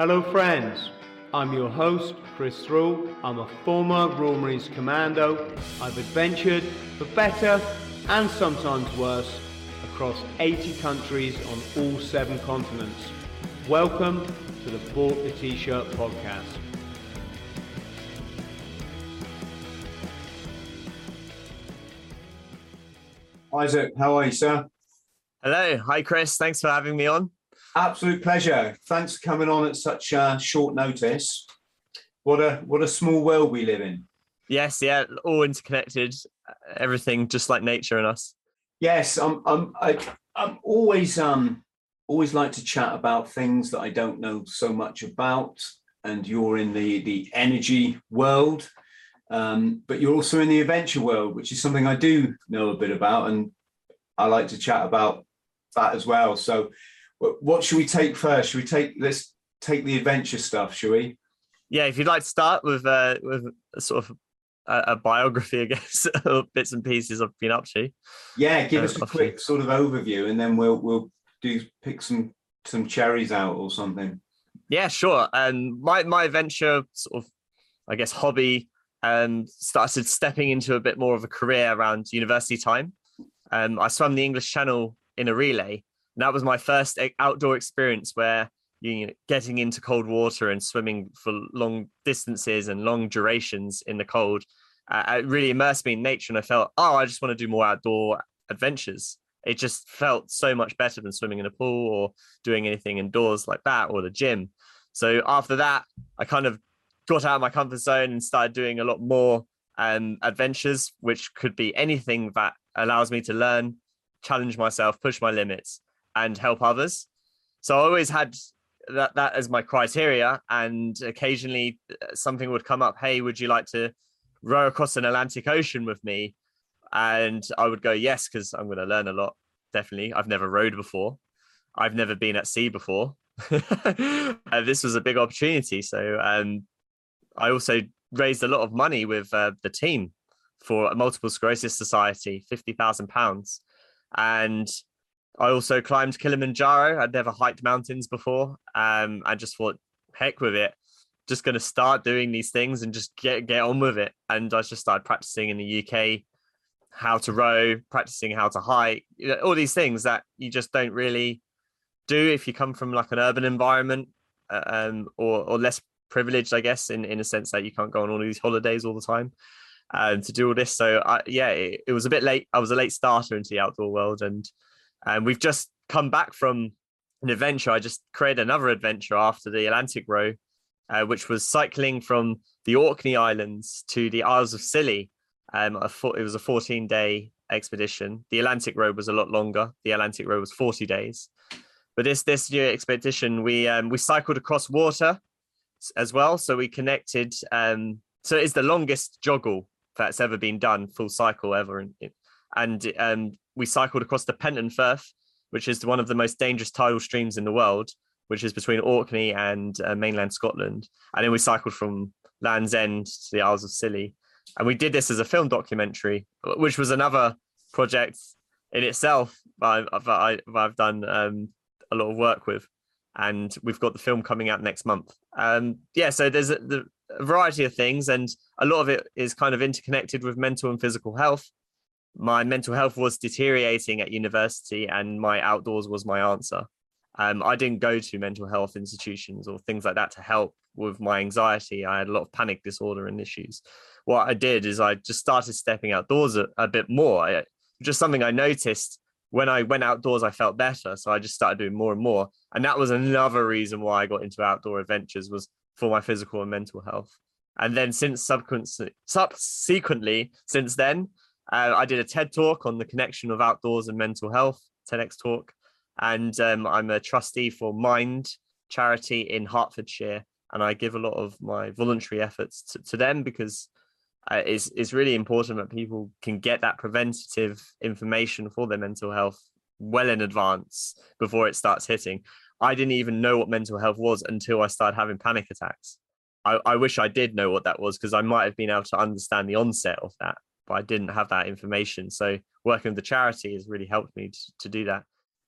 Hello, friends. I'm your host, Chris Thrall. I'm a former Royal Marines Commando. I've adventured for better and sometimes worse across 80 countries on all seven continents. Welcome to the Bought the T-Shirt podcast. Isaac, how are you, sir? Hello. Hi, Chris. Thanks for having me on. Absolute pleasure. Thanks for coming on at such uh, short notice. What a what a small world we live in. Yes, yeah, all interconnected. Everything just like nature and us. Yes, I'm. I'm. I, I'm always um always like to chat about things that I don't know so much about. And you're in the the energy world, um, but you're also in the adventure world, which is something I do know a bit about, and I like to chat about that as well. So, what should we take first? Should we take let's take the adventure stuff, Should we? Yeah, if you'd like to start with uh, with a sort of a, a biography, I guess, bits and pieces I've been up to. Yeah, give uh, us a quick sort of overview, and then we'll we'll do pick some some cherries out or something. Yeah, sure. And um, my my adventure sort of, I guess, hobby um started stepping into a bit more of a career around university time. Um, I swam the English Channel in a relay. And that was my first outdoor experience where you know, getting into cold water and swimming for long distances and long durations in the cold. Uh, it really immersed me in nature, and I felt, oh, I just want to do more outdoor adventures. It just felt so much better than swimming in a pool or doing anything indoors like that or the gym. So after that, I kind of got out of my comfort zone and started doing a lot more um, adventures, which could be anything that allows me to learn challenge myself, push my limits, and help others. So I always had that that as my criteria, and occasionally uh, something would come up. Hey, would you like to row across an Atlantic Ocean with me? And I would go yes because I'm going to learn a lot. Definitely, I've never rowed before. I've never been at sea before. this was a big opportunity. So um, I also raised a lot of money with uh, the team for a multiple sclerosis society, fifty thousand pounds, and I also climbed Kilimanjaro. I'd never hiked mountains before. Um, I just thought, heck with it. Just going to start doing these things and just get get on with it. And I just started practicing in the UK how to row, practicing how to hike, you know, all these things that you just don't really do if you come from like an urban environment uh, um, or or less privileged, I guess, in in a sense that you can't go on all these holidays all the time. Um, to do all this, so I, yeah, it, it was a bit late. I was a late starter into the outdoor world, and and we've just come back from an adventure. I just created another adventure after the Atlantic row, uh, which was cycling from the Orkney Islands to the Isles of Scilly. Um, it was a 14 day expedition. The Atlantic row was a lot longer. The Atlantic row was 40 days. But this this year expedition, we um, we cycled across water as well. So we connected. Um, so it's the longest JOGLE that's ever been done, full cycle ever. And um, we cycled across the Pentland Firth, which is one of the most dangerous tidal streams in the world, which is between Orkney and uh, mainland Scotland. And then we cycled from Land's End to the Isles of Scilly. And we did this as a film documentary, which was another project in itself that, I, that I've done um, a lot of work with. And we've got the film coming out next month. Um, yeah, so there's a, the, a variety of things, and a lot of it is kind of interconnected with mental and physical health my mental health was deteriorating at university and my outdoors was my answer. Um, I didn't go to mental health institutions or things like that to help with my anxiety. I had a lot of panic disorder and issues. What I did is I just started stepping outdoors a, a bit more. I, just something I noticed when I went outdoors, I felt better. So I just started doing more and more. And that was another reason why I got into outdoor adventures was for my physical and mental health. And then since subsequently, subsequently since then, uh, I did a TED talk on the connection of outdoors and mental health, TEDx talk, and um, I'm a trustee for Mind charity in Hertfordshire, and I give a lot of my voluntary efforts to, to them because uh, it's, it's really important that people can get that preventative information for their mental health well in advance before it starts hitting. I didn't even know what mental health was until I started having panic attacks. I, I wish I did know what that was because I might have been able to understand the onset of that but I didn't have that information. So working with the charity has really helped me to, to do that.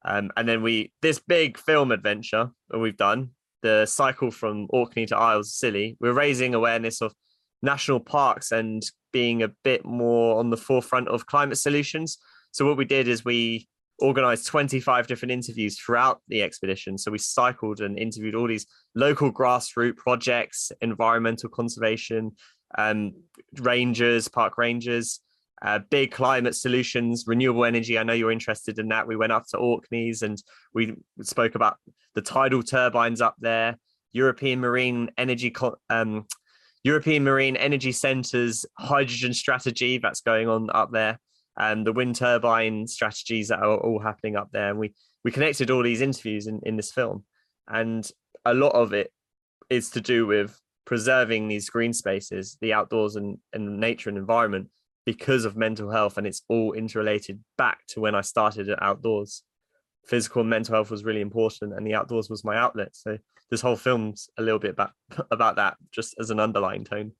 Um, and then we this big film adventure that we've done the cycle from Orkney to Isles Scilly, we're raising awareness of national parks and being a bit more on the forefront of climate solutions. So what we did is we organized 25 different interviews throughout the expedition. So we cycled and interviewed all these local grassroots projects, environmental conservation, um, rangers, park rangers, uh, big climate solutions, renewable energy. I know you're interested in that. We went up to Orkneys and we spoke about the tidal turbines up there, European Marine Energy um, European Marine Energy Centre's hydrogen strategy that's going on up there, and the wind turbine strategies that are all happening up there. And we we connected all these interviews in, in this film, and a lot of it is to do with preserving these green spaces, the outdoors and, and nature and environment because of mental health. And it's all interrelated back to when I started at outdoors. Physical and mental health was really important, and the outdoors was my outlet. So this whole film's a little bit about about that, just as an underlying tone.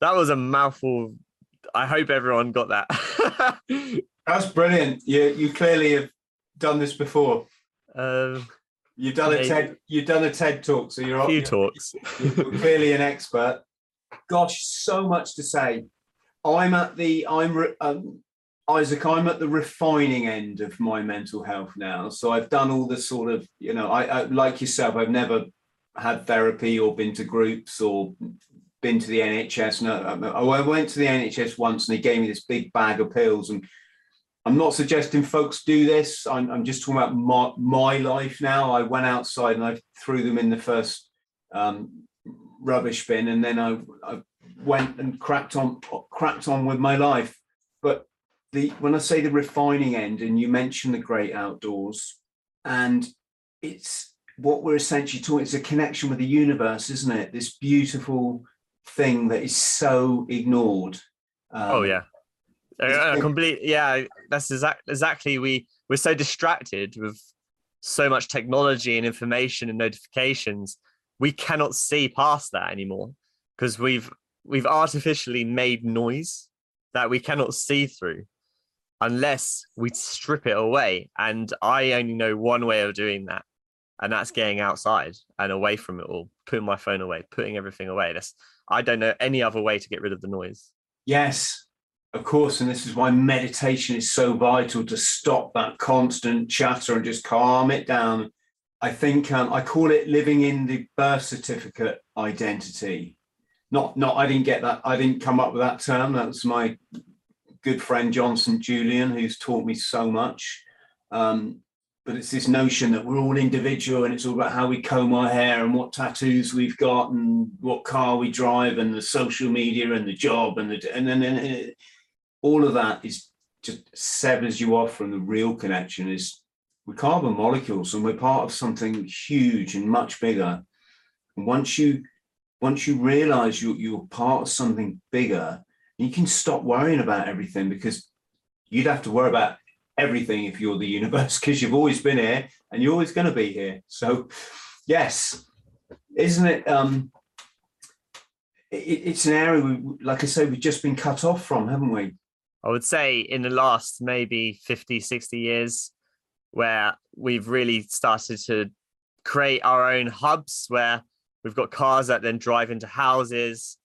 That was a mouthful. I hope everyone got that. That's brilliant. You you clearly have done this before. Um, you've done a TED. You've done a TED talk, so you're a few you're, talks. You're clearly an expert. Gosh, so much to say. I'm at the. I'm um, Isaac, I'm at the refining end of my mental health now. So I've done all the sort of, you know, I, I, like yourself, I've never had therapy or been to groups or been to the NHS. No, I went to the NHS once and they gave me this big bag of pills. And I'm not suggesting folks do this. I'm, I'm just talking about my, my, life now. I went outside and I threw them in the first um, rubbish bin, and then I, I went and cracked on cracked on with my life. But the when I say the refining end, and you mentioned the great outdoors, and it's what we're essentially talking. It's a connection with the universe, isn't it? This beautiful thing that is so ignored. Um, oh yeah, uh, complete. Yeah, that's exactly exactly. We we're so distracted with so much technology and information and notifications, we cannot see past that anymore because we've we've artificially made noise that we cannot see through unless we strip it away. And I only know one way of doing that, and that's getting outside and away from it all, putting my phone away, putting everything away. That's I don't know any other way to get rid of the noise. Yes, of course, and this is why meditation is so vital to stop that constant chatter and just calm it down. I think um, I call it living in the birth certificate identity. Not, not. I didn't get that. I didn't come up with that term. That's my good friend Johnson Julian, who's taught me so much. Um, but it's this notion that we're all individual and it's all about how we comb our hair and what tattoos we've got and what car we drive and the social media and the job and the and then and all of that is just severs you off from the real connection is we're carbon molecules and we're part of something huge and much bigger. And once you once you realize you're, you're part of something bigger you can stop worrying about everything because you'd have to worry about everything if you're the universe because you've always been here and you're always going to be here. So yes isn't it um it, it's an area we like i say we've just been cut off from haven't we i would say in the last maybe 50 60 years where we've really started to create our own hubs where we've got cars that then drive into houses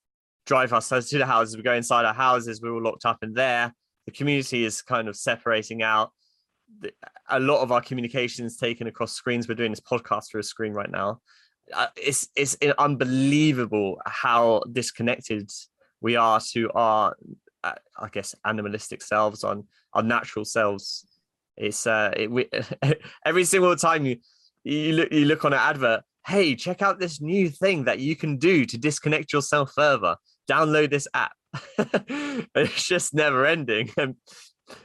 drive ourselves to the houses. We go inside our houses. We're all locked up in there. The community is kind of separating out. A lot of our communication is taken across screens. We're doing this podcast through a screen right now. Uh, it's it's unbelievable how disconnected we are to our, I guess, animalistic selves, on our natural selves. It's uh, it, we, every single time you you look you look on an advert. Hey, check out this new thing that you can do to disconnect yourself further download this app. it's just never ending. And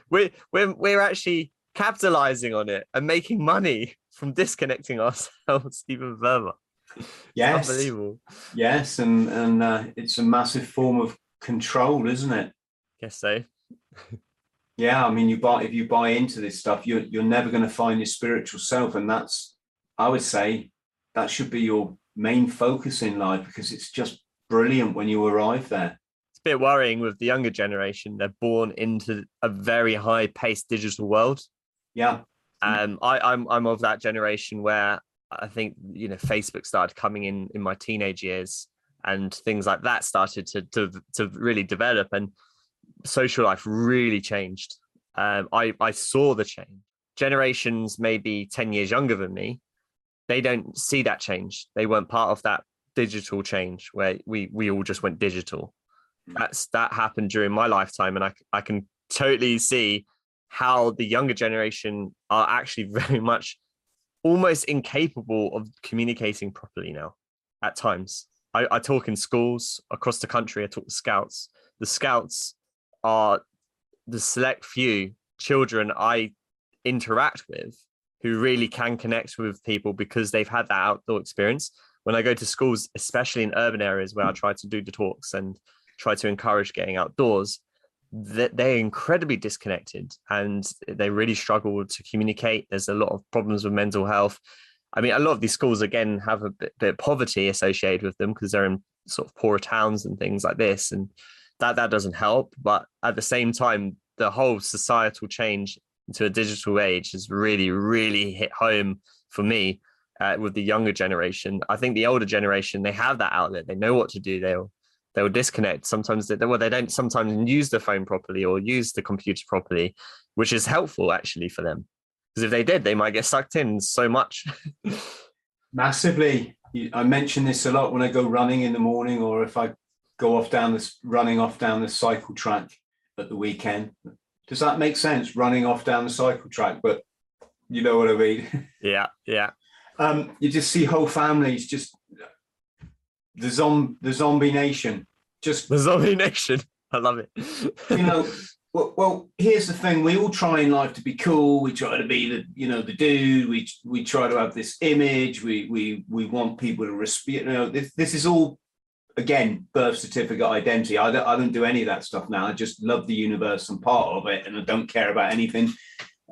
we're, we're, we're actually capitalizing on it and making money from disconnecting ourselves even further. Yes. unbelievable. Yes. And, and uh, it's a massive form of control, isn't it? Guess so. yeah. I mean, you buy, if you buy into this stuff, you're, you're never going to find your spiritual self. And that's, I would say, that should be your main focus in life because it's just brilliant when you arrive there. It's a bit worrying with the younger generation. They're born into a very high paced digital world. Yeah. Um, I, I'm I'm of that generation where I think you know Facebook started coming in in my teenage years, and things like that started to to to really develop, and social life really changed. Um, I I saw the change. Generations maybe ten years younger than me, they don't see that change. They weren't part of that digital change where we we all just went digital. Hmm. That's that happened during my lifetime, and I I can totally see how the younger generation are actually very much almost incapable of communicating properly now at times. I, I talk in schools across the country, I talk to scouts. The scouts are the select few children I interact with who really can connect with people because they've had that outdoor experience. When I go to schools, especially in urban areas where I try to do the talks and try to encourage getting outdoors, that they're incredibly disconnected and they really struggle to communicate. There's a lot of problems with mental health. I mean, a lot of these schools again have a bit, bit of poverty associated with them because they're in sort of poorer towns and things like this, and that that doesn't help. But at the same time, the whole societal change into a digital age has really, really hit home for me uh, with the younger generation. I think the older generation they have that outlet; they know what to do. They'll they'll disconnect. Sometimes they well, they don't sometimes use the phone properly or use the computer properly, which is helpful actually for them. Because if they did, they might get sucked in so much. Massively. I mention this a lot when I go running in the morning, or if I go off down this running off down the cycle track at the weekend. Does that make sense? Running off down the cycle track, but you know what I mean. Yeah, yeah. Um, you just see whole families just the zom the zombie nation. Just the zombie nation. I love it. you know, well, well, here's the thing: we all try in life to be cool. We try to be the, you know, the dude. We we try to have this image. We we we want people to respect. You know, this this is all again birth certificate identity. I don't I don't do any of that stuff now. I just love the universe and part of it, and I don't care about anything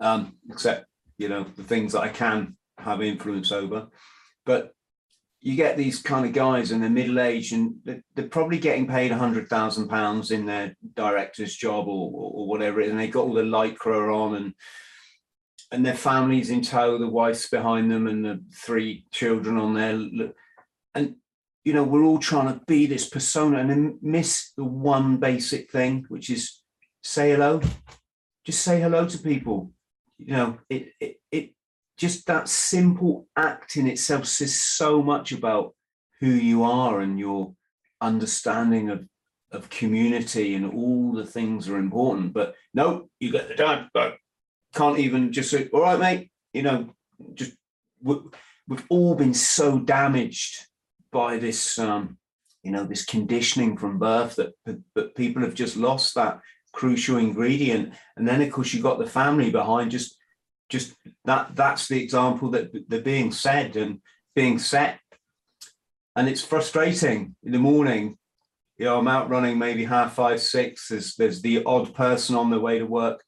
um, except you know the things that I can have influence over. But you get these kind of guys and they're middle aged and they're, probably getting paid hundred thousand pounds in their director's job or, or, whatever, and they got all the lycra on and and their families in tow, the wife's behind them, and the three children on there, and you know we're all trying to be this persona and then miss the one basic thing, which is say hello, just say hello to people. You know, it it, it just that simple act in itself says so much about who you are and your understanding of of community and all the things are important. But no, you get the time, but can't even just say, all right, mate, you know, just we've all been so damaged by this, um, you know, this conditioning from birth that, that people have just lost that crucial ingredient. And then, of course, you've got the family behind just just that that's the example that they're being said and being set. And it's frustrating in the morning. You know i'm out running maybe half five six. There's there's the odd person on their way to work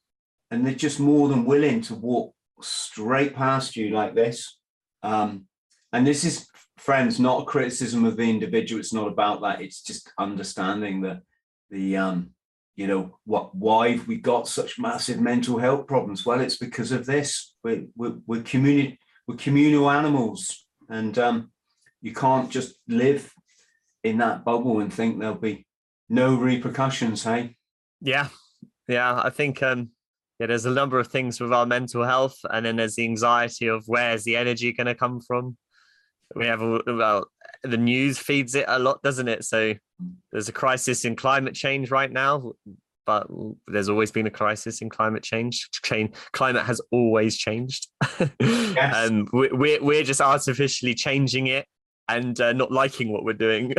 and they're just more than willing to walk straight past you like this. Um, and this is friends not a criticism of the individual it's not about that it's just understanding the the um you know what why we got such massive mental health problems? Well it's because of this. We're we're, we're we're communal animals and um, you can't just live in that bubble and think there'll be no repercussions hey? Yeah yeah i think um yeah there's a number of things with our mental health and then there's the anxiety of where's the energy going to come from we have well the news feeds it a lot doesn't it so there's a crisis in climate change right now but there's always been a crisis in climate change change climate has always changed yes. and we're, we're just artificially changing it and uh, not liking what we're doing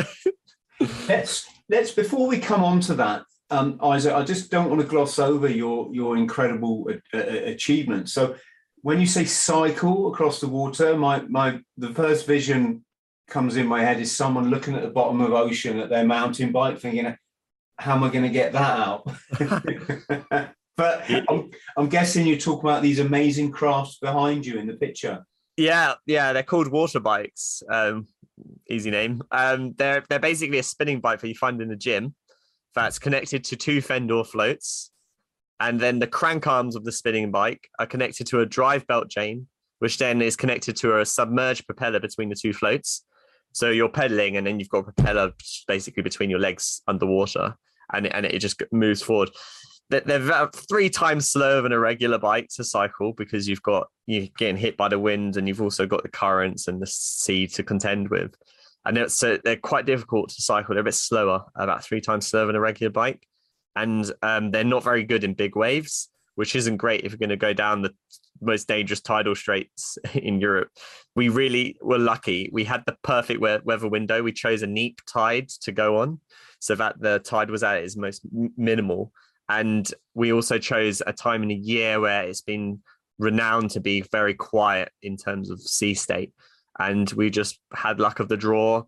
let's let's before we come on to that um, Isaac, I just don't want to gloss over your your incredible uh achievement. So, when you say cycle across the water, my my the first vision comes in my head is someone looking at the bottom of ocean at their mountain bike, thinking, "How am I going to get that out?" but I'm, I'm guessing you talk about these amazing crafts behind you in the picture. Yeah, yeah, they're called water bikes. Um, easy name. Um, they're they're basically a spinning bike that you find in the gym that's connected to two fendor floats, and then the crank arms of the spinning bike are connected to a drive belt chain which then is connected to a submerged propeller between the two floats. So you're pedaling, and then you've got a propeller basically between your legs underwater, and and it just moves forward. They're about three times slower than a regular bike to cycle because you've got you're getting hit by the wind, and you've also got the currents and the sea to contend with. And so they're quite difficult to cycle. They're a bit slower, about three times slower than a regular bike, and um, they're not very good in big waves, which isn't great if you're going to go down the most dangerous tidal straits in Europe. We really were lucky. We had the perfect weather window. We chose a neap tide to go on so that the tide was at its most minimal. And we also chose a time in a year where it's been renowned to be very quiet in terms of sea state. And we just had luck of the draw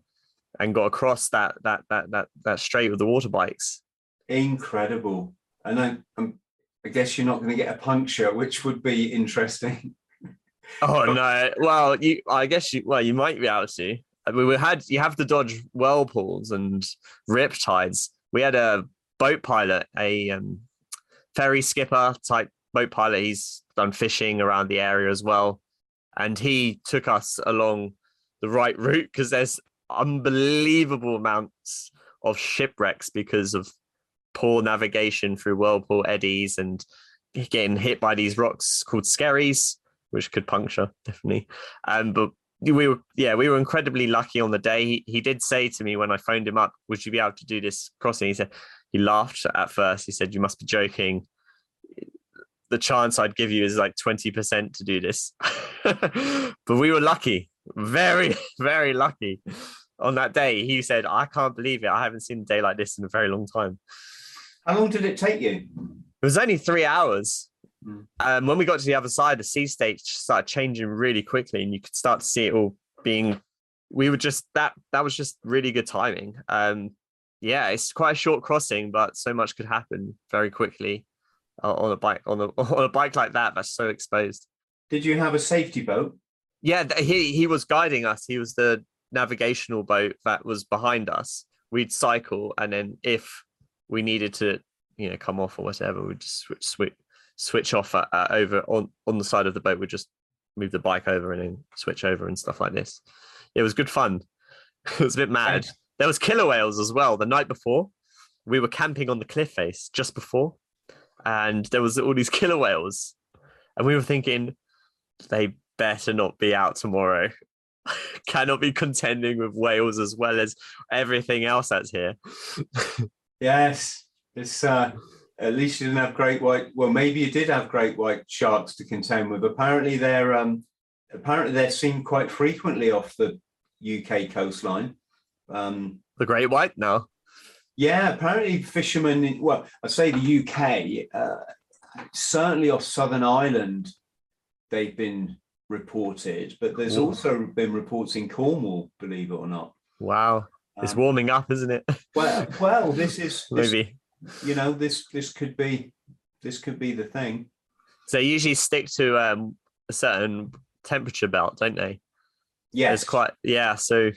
and got across that that that that that strait with the water bikes. Incredible. And I, I'm I guess you're not going to get a puncture, which would be interesting. oh no! Well, you, I guess you, well, you might be able to. We had you have to dodge whirlpools and rip tides. We had a boat pilot, a um, ferry skipper type boat pilot. He's done fishing around the area as well, and he took us along the right route because there's unbelievable amounts of shipwrecks because of poor navigation through whirlpool eddies and getting hit by these rocks called skerries, which could puncture definitely. Um, but we were yeah we were incredibly lucky on the day. He, he did say to me when I phoned him up, "Would you be able to do this crossing?" He said he laughed at first. He said, "You must be joking." The chance I'd give you is like twenty percent to do this, but we were lucky, very very lucky. On that day, he said, "I can't believe it. I haven't seen a day like this in a very long time." How long did it take you? It was only three hours. Mm. Um, when we got to the other side, the sea state started changing really quickly, and you could start to see it all being. We were just that. That was just really good timing. Um, yeah, it's quite a short crossing, but so much could happen very quickly on a bike on a on a bike like that. That's so exposed. Did you have a safety boat? Yeah, he he was guiding us. He was the navigational boat that was behind us. We'd cycle, and then if we needed to, you know, come off or whatever, we'd just switch switch, switch off over on on the side of the boat. We'd just move the bike over and then switch over and stuff like this. It was good fun. it was a bit mad. There was killer whales as well. The night before, we were camping on the cliff face just before, and there was all these killer whales, and we were thinking they better not be out tomorrow. Cannot be contending with whales as well as everything else that's here. Yes, it's uh, at least you didn't have great white. Well, maybe you did have great white sharks to contend with. Apparently, they're um, apparently they're seen quite frequently off the UK coastline. Um, the great white no. Yeah, apparently fishermen. In, well, I say the UK. Uh, certainly off Southern Ireland, they've been reported, but there's Ooh. also been reports in Cornwall. Believe it or not. Wow. It's um, warming up, isn't it? Well, well, this is this, maybe you know this this could be this could be the thing. So they usually stick to um, a certain temperature belt, don't they? Yeah, it's quite yeah. So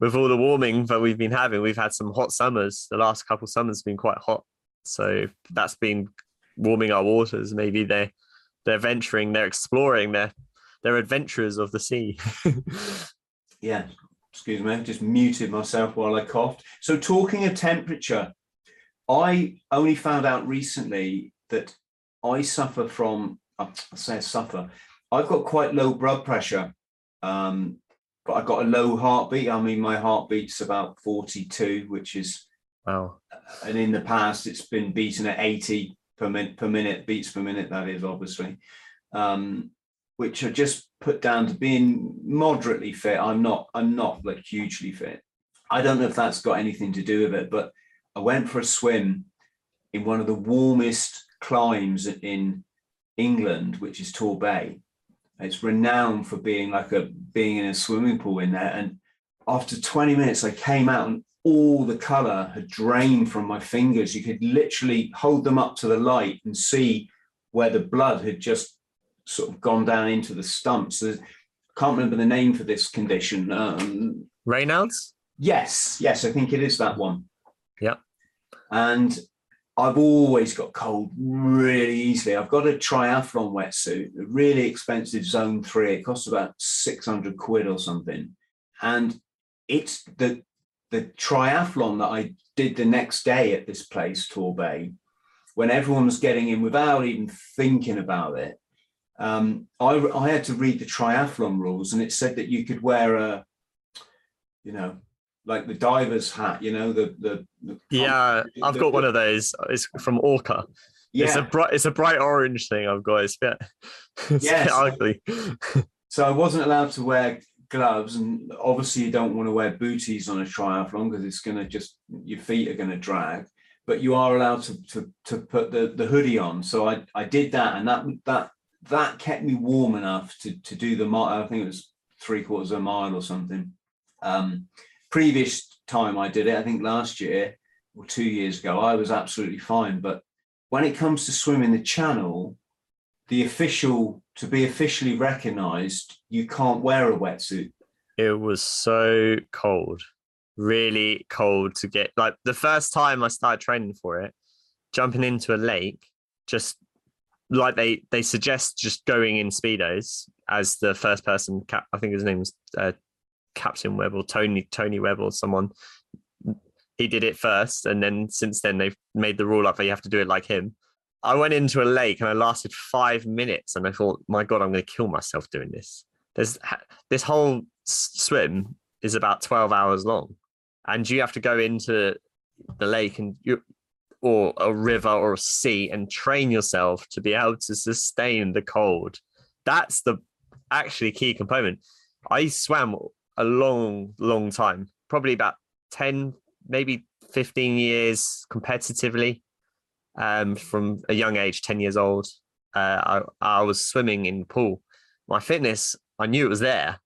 with all the warming that we've been having, we've had some hot summers. The last couple summers have been quite hot, so that's been warming our waters. Maybe they they're venturing, they're exploring, they're they're adventurers of the sea. yeah, excuse me, I just muted myself while I coughed. So, talking of temperature, I only found out recently that I suffer from, I say I suffer, I've got quite low blood pressure, um, but I've got a low heartbeat. I mean, my heartbeat's about 42, which is, wow. And in the past, it's been beaten at 80 per minute, per minute, beats per minute, that is obviously. Um, which are just put down to being moderately fit. I'm not, I'm not like hugely fit. I don't know if that's got anything to do with it, but I went for a swim in one of the warmest climes in England, which is Torbay. It's renowned for being like a being in a swimming pool in there. And after 20 minutes, I came out and all the color had drained from my fingers. You could literally hold them up to the light and see where the blood had just sort of gone down into the stumps. I can't remember the name for this condition. Um, Raynaud's? Yes, yes, I think it is that one. Yeah. And I've always got cold really easily. I've got a triathlon wetsuit, a really expensive Zone3. It costs about 600 quid or something. And it's the the triathlon that I did the next day at this place, Torbay, when everyone was getting in without even thinking about it. Um, I, I had to read the triathlon rules and it said that you could wear a, you know, like the diver's hat, you know, the the, the yeah, I've the, got one of those. It's from Orca. Yeah. It's a bright it's a bright orange thing I've got. It's a bit, it's yes. ugly. so I wasn't allowed to wear gloves, and obviously you don't want to wear booties on a triathlon because it's gonna just your feet are gonna drag. But you are allowed to to, to put the, the hoodie on. So I, I did that and that that that kept me warm enough to to do the mile. I think it was three quarters of a mile or something. Um, previous time I did it, I think last year or two years ago, I was absolutely fine. But when it comes to swimming the channel, the official to be officially recognized, you can't wear a wetsuit. It was so cold, really cold to get like the first time I started training for it, jumping into a lake, just like they they suggest just going in speedos as the first person cap i think his name's uh, captain webb or tony tony webb or someone. He did it first and then since then they've made the rule up that you have to do it like him. I went into a lake and i lasted five minutes and i thought my god i'm going to kill myself doing this. There's this whole swim is about 12 hours long and you have to go into the lake and you or a river or a sea and train yourself to be able to sustain the cold. That's the actually key component. I swam a long, long time, probably about 10, maybe 15 years competitively um, from a young age, 10 years old. Uh, I, I was swimming in the pool. My fitness, I knew it was there.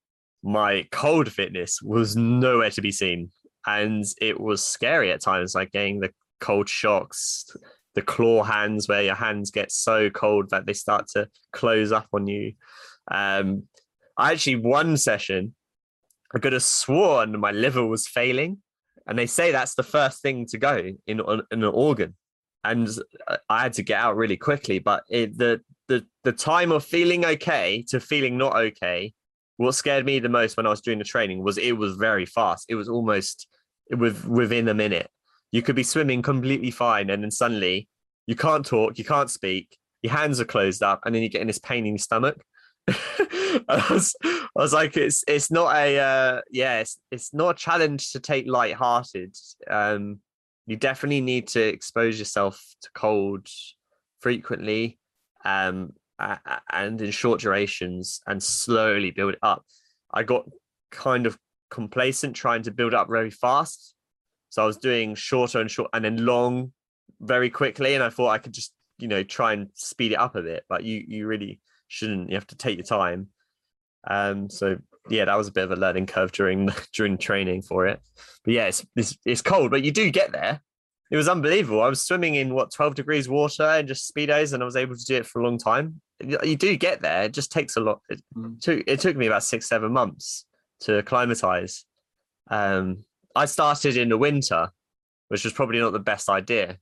My cold fitness was nowhere to be seen. And it was scary at times, like getting the cold shocks, the claw hands where your hands get so cold that they start to close up on you. Um, I actually one session, I could have sworn my liver was failing, and they say that's the first thing to go in, in an organ, and I had to get out really quickly. But it, the the the time of feeling okay to feeling not okay, what scared me the most when I was doing the training was it was very fast. It was almost it was within a minute you could be swimming completely fine, and then suddenly you can't talk, you can't speak, your hands are closed up, and then you get in this pain in your stomach. I, was, I was like, it's it's not a uh, yeah, it's, it's not a challenge to take light-hearted. Um, you definitely need to expose yourself to cold frequently, um, and in short durations, and slowly build it up. I got kind of complacent trying to build up very fast so I was doing shorter and short and then long very quickly. And I thought I could just, you know, try and speed it up a bit, but you you really shouldn't. You have to take your time. Um, so yeah, that was a bit of a learning curve during during training for it. But yeah, it's, it's it's cold, but you do get there. It was unbelievable. I was swimming in what 12 degrees water and just speedos, and I was able to do it for a long time. You do get there. It just takes a lot. It mm. took it took me about six, seven months to acclimatize. Um, I started in the winter, which was probably not the best idea.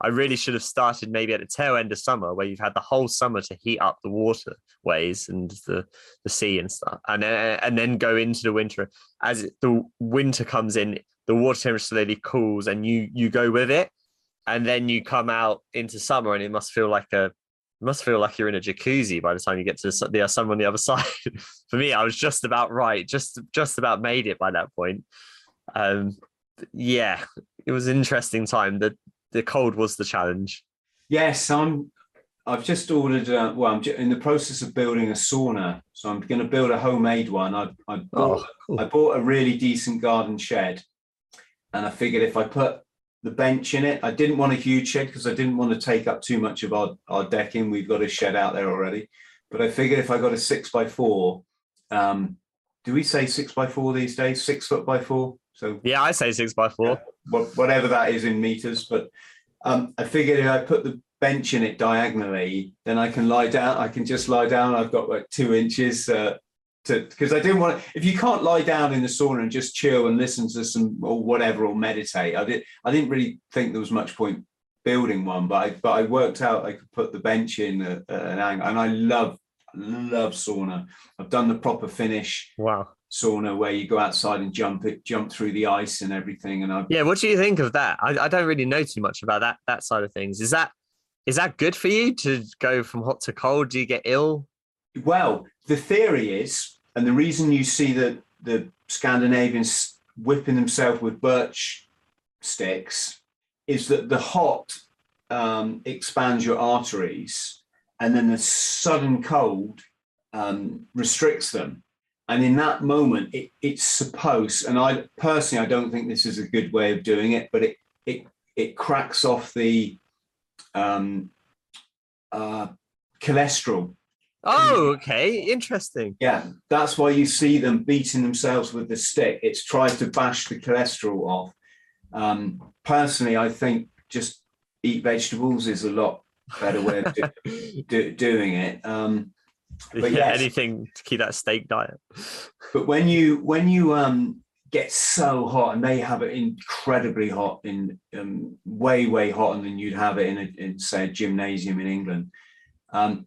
I really should have started maybe at the tail end of summer, where you've had the whole summer to heat up the waterways and the, the sea and stuff, and then and then go into the winter. As the winter comes in, the water temperature slowly cools, and you you go with it, and then you come out into summer, and it must feel like a must feel like you're in a jacuzzi by the time you get to the summer on the other side. For me, I was just about right, just just about made it by that point um, yeah, it was an interesting time. The the cold was the challenge. Yes, I'm. I've just ordered. Uh, well, I'm in the process of building a sauna, so I'm going to build a homemade one. I, I bought, oh, cool. I bought a really decent garden shed, and I figured if I put the bench in it, I didn't want a huge shed because I didn't want to take up too much of our our decking. We've got a shed out there already, but I figured if I got a six by four, um, do we say six by four these days? Six foot by four. So yeah, I say six by four. Yeah, whatever that is in meters. But um, I figured if I put the bench in it diagonally, then I can lie down. I can just lie down. I've got like two inches uh, to because I didn't want. If you can't lie down in the sauna and just chill and listen to some or whatever or meditate, I did. I didn't really think there was much point building one, but I but I worked out I could put the bench in at, at an angle, and I love love sauna. I've done the proper Finnish Wow. Sauna where you go outside and jump it, jump through the ice and everything. And I Yeah. What do you think of that? I, I don't really know too much about that that side of things. Is that is that good for you to go from hot to cold? Do you get ill? well, the theory is, and the reason you see the the Scandinavians whipping themselves with birch sticks is that the hot um, expands your arteries, and then the sudden cold um, restricts them. And in that moment, it, it's supposed, and I personally, I don't think this is a good way of doing it, but it it it cracks off the um, uh, cholesterol Oh, okay. Interesting. yeah, that's why you see them beating themselves with the stick. It's trying to bash the cholesterol off. Um, personally, I think just eat vegetables is a lot better way of do, do, doing it. Um, But yeah, yes. anything to keep that steak diet. but when you when you um, get so hot, and they have it incredibly hot in um, way way hotter than you'd have it in, a, in say a gymnasium in England. Um,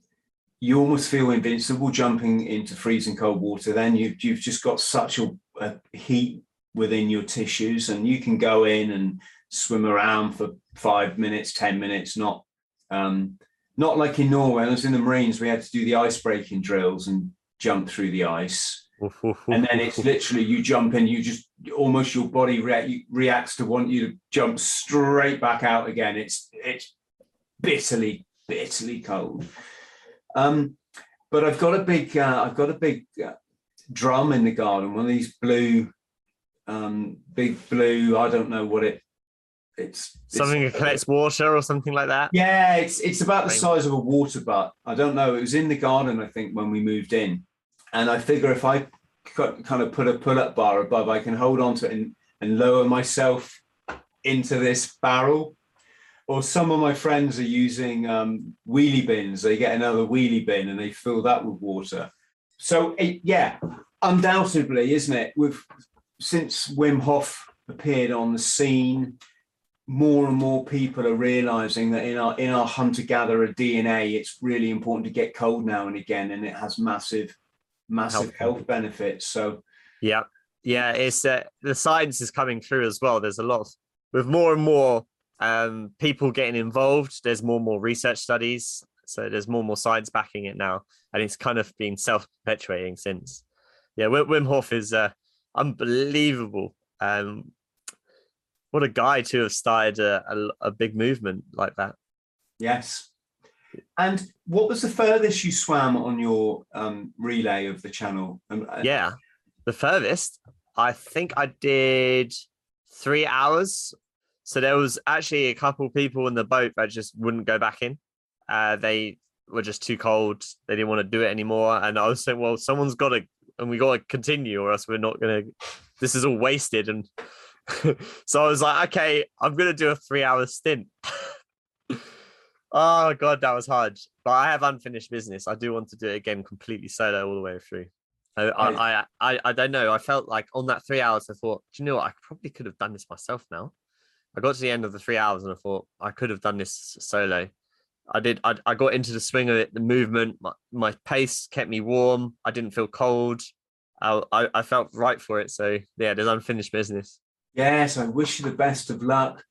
you almost feel invincible jumping into freezing cold water. Then you you've just got such a, a heat within your tissues, and you can go in and swim around for five minutes, ten minutes. Not um, not like in Norway. When I was in the Marines, we had to do the ice breaking drills and jump through the ice and then it's literally you jump in, you just almost your body rea- reacts to want you to jump straight back out again. It's it's bitterly bitterly cold. Um, but I've got a big uh, I've got a big uh, drum in the garden, one of these blue, um, big blue. I don't know what it. It's it's- something that collects water or something like that. yeah, it's it's about the size of a water butt. I don't know. It was in the garden, I think, when we moved in, and I figure if I kind of put a pull-up bar above, I can hold on to it and, and lower myself into this barrel. Or some of my friends are using um, wheelie bins. They get another wheelie bin and they fill that with water. So it, yeah, undoubtedly, isn't it? With since Wim Hof appeared on the scene, more and more people are realizing that in our in our hunter gatherer DNA, it's really important to get cold now and again, and it has massive, massive Health health benefits. So Yeah, yeah. It's uh, the science is coming through as well. There's a lot of, with more and more um, people getting involved. There's more and more research studies. So there's more and more science backing it now, and it's kind of been self-perpetuating since. Yeah, Wim, Wim Hof is uh, unbelievable. Um, what a guy to have started a, a, a big movement like that. yes. And what was the furthest you swam on your um, relay of the channel? Um, uh, Yeah, the furthest I think I did three hours. So there was actually a couple people in the boat that just wouldn't go back in. Uh, they were just too cold. They didn't want to do it anymore. And I was saying, well, someone's got to, and we got to continue, or else we're not gonna. This is all wasted. And so I was like, okay, I'm gonna do a three hour stint. oh god, that was hard. But I have unfinished business. I do want to do it again, completely solo all the way through. I, I, I, I, don't know. I felt like on that three hours, I thought, do you know what? I probably could have done this myself now. I got to the end of the three hours and I thought I could have done this solo. I did. I, I got into the swing of it, the movement, my, my pace kept me warm. I didn't feel cold. I, I, I felt right for it. So yeah, there's unfinished business. Yes, I wish you the best of luck.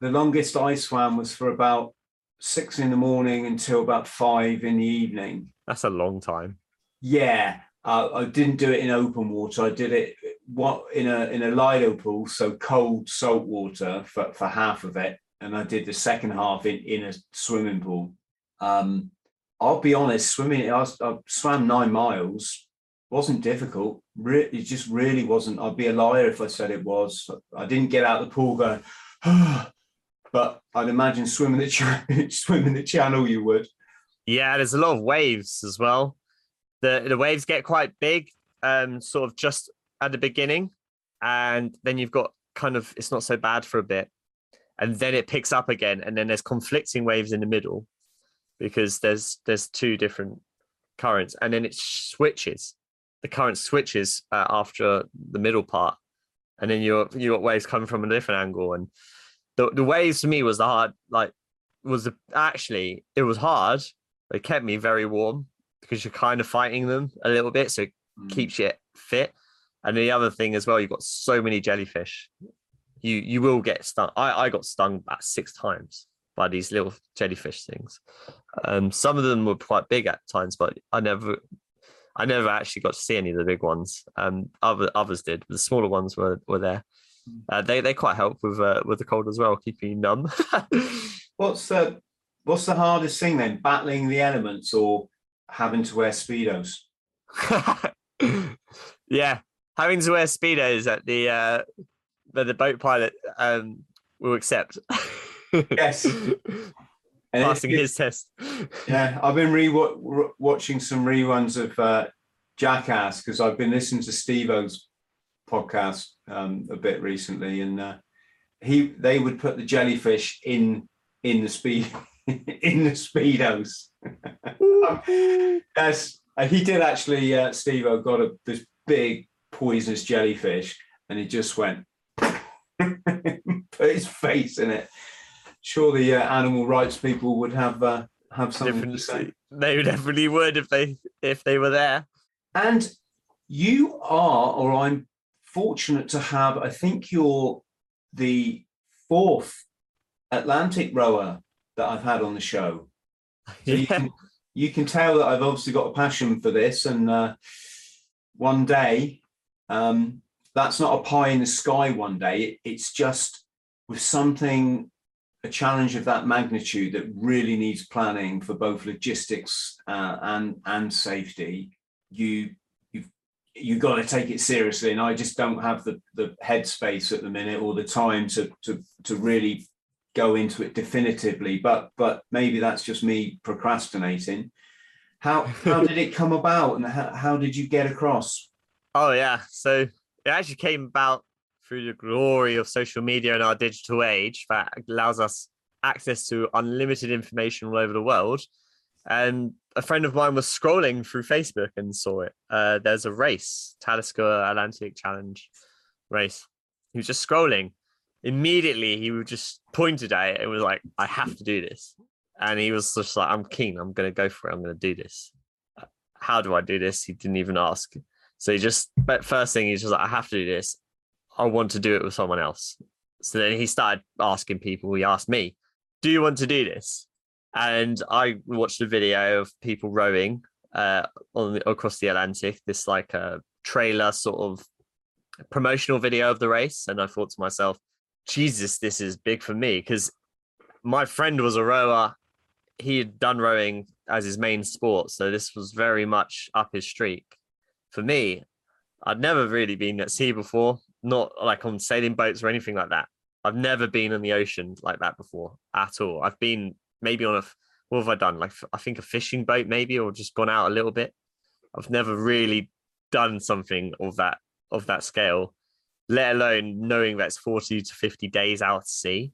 The longest I swam was for about six in the morning until about five in the evening. That's a long time. Yeah, uh, I didn't do it in open water. I did it what in a in a Lido pool, so cold salt water for, for half of it, and I did the second half in in a swimming pool. Um, I'll be honest, swimming. I, I swam nine miles. Wasn't difficult. It just really wasn't. I'd be a liar if I said it was. I didn't get out the pool going, but I'd imagine swimming the swimming the channel you would. Yeah, there's a lot of waves as well. The the waves get quite big, um, sort of just at the beginning, and then you've got kind of it's not so bad for a bit, and then it picks up again, and then there's conflicting waves in the middle, because there's there's two different currents, and then it switches. The current switches uh, after the middle part, and then you're you got waves coming from a different angle, and the the waves to me was the hard like was a, actually it was hard. They kept me very warm because you're kind of fighting them a little bit, so it Mm. keeps you fit. And the other thing as well, you've got so many jellyfish. You you will get stung. I, I got stung about six times by these little jellyfish things. Um, some of them were quite big at times, but I never I never actually got to see any of the big ones. Um, other others did. The smaller ones were were there. Uh, they they quite help with uh, with the cold as well, keeping you numb. What's the what's the hardest thing then? Battling the elements or having to wear speedos? yeah, having to wear speedos at the uh, that the boat pilot um, will accept. Yes. And passing his test. Yeah, I've been re watching some reruns of uh, Jackass because I've been listening to Steve-O's podcast um, a bit recently, and uh, he they would put the jellyfish in in the speed in the speedos. Yes, uh, he did actually. Uh, Steve-O got a this big poisonous jellyfish, and he just went put his face in it. Surely, uh, animal rights people would have uh, have something to say. Definitely, they definitely would if they if they were there. And you are, or I'm fortunate to have, I think you're the fourth Atlantic rower that I've had on the show. So you, can, you can tell that I've obviously got a passion for this. And uh, one day, um, that's not a pie in the sky one day. It, it's just with something, a challenge of that magnitude that really needs planning for both logistics uh, and and safety. You you've you got to take it seriously, and I just don't have the the headspace at the minute or the time to to to really go into it definitively. But but maybe that's just me procrastinating. How how did it come about, and how, how did you get across? Oh yeah. So it actually came about through the glory of social media in our digital age that allows us access to unlimited information all over the world. And a friend of mine was scrolling through Facebook and saw it. Uh, there's a race, Talisker Atlantic Challenge race. He was just scrolling. Immediately, he was just pointed at it and was like, "I have to do this." And he was just like, "I'm keen. I'm going to go for it. I'm going to do this." How do I do this? He didn't even ask. So he just, but first thing, he's just like, I have to do this. I want to do it with someone else. So then he started asking people. He asked me, Do you want to do this? And I watched a video of people rowing uh, on the, across the Atlantic, this like a trailer sort of promotional video of the race. And I thought to myself, Jesus, this is big for me because my friend was a rower. He had done rowing as his main sport. So this was very much up his street for me, I'd never really been at sea before, not like on sailing boats or anything like that. I've never been in the ocean like that before at all. I've been maybe on a what have I done? Like, I think a fishing boat maybe, or just gone out a little bit. I've never really done something of that, of that scale, let alone knowing that's 40 to 50 days out at sea.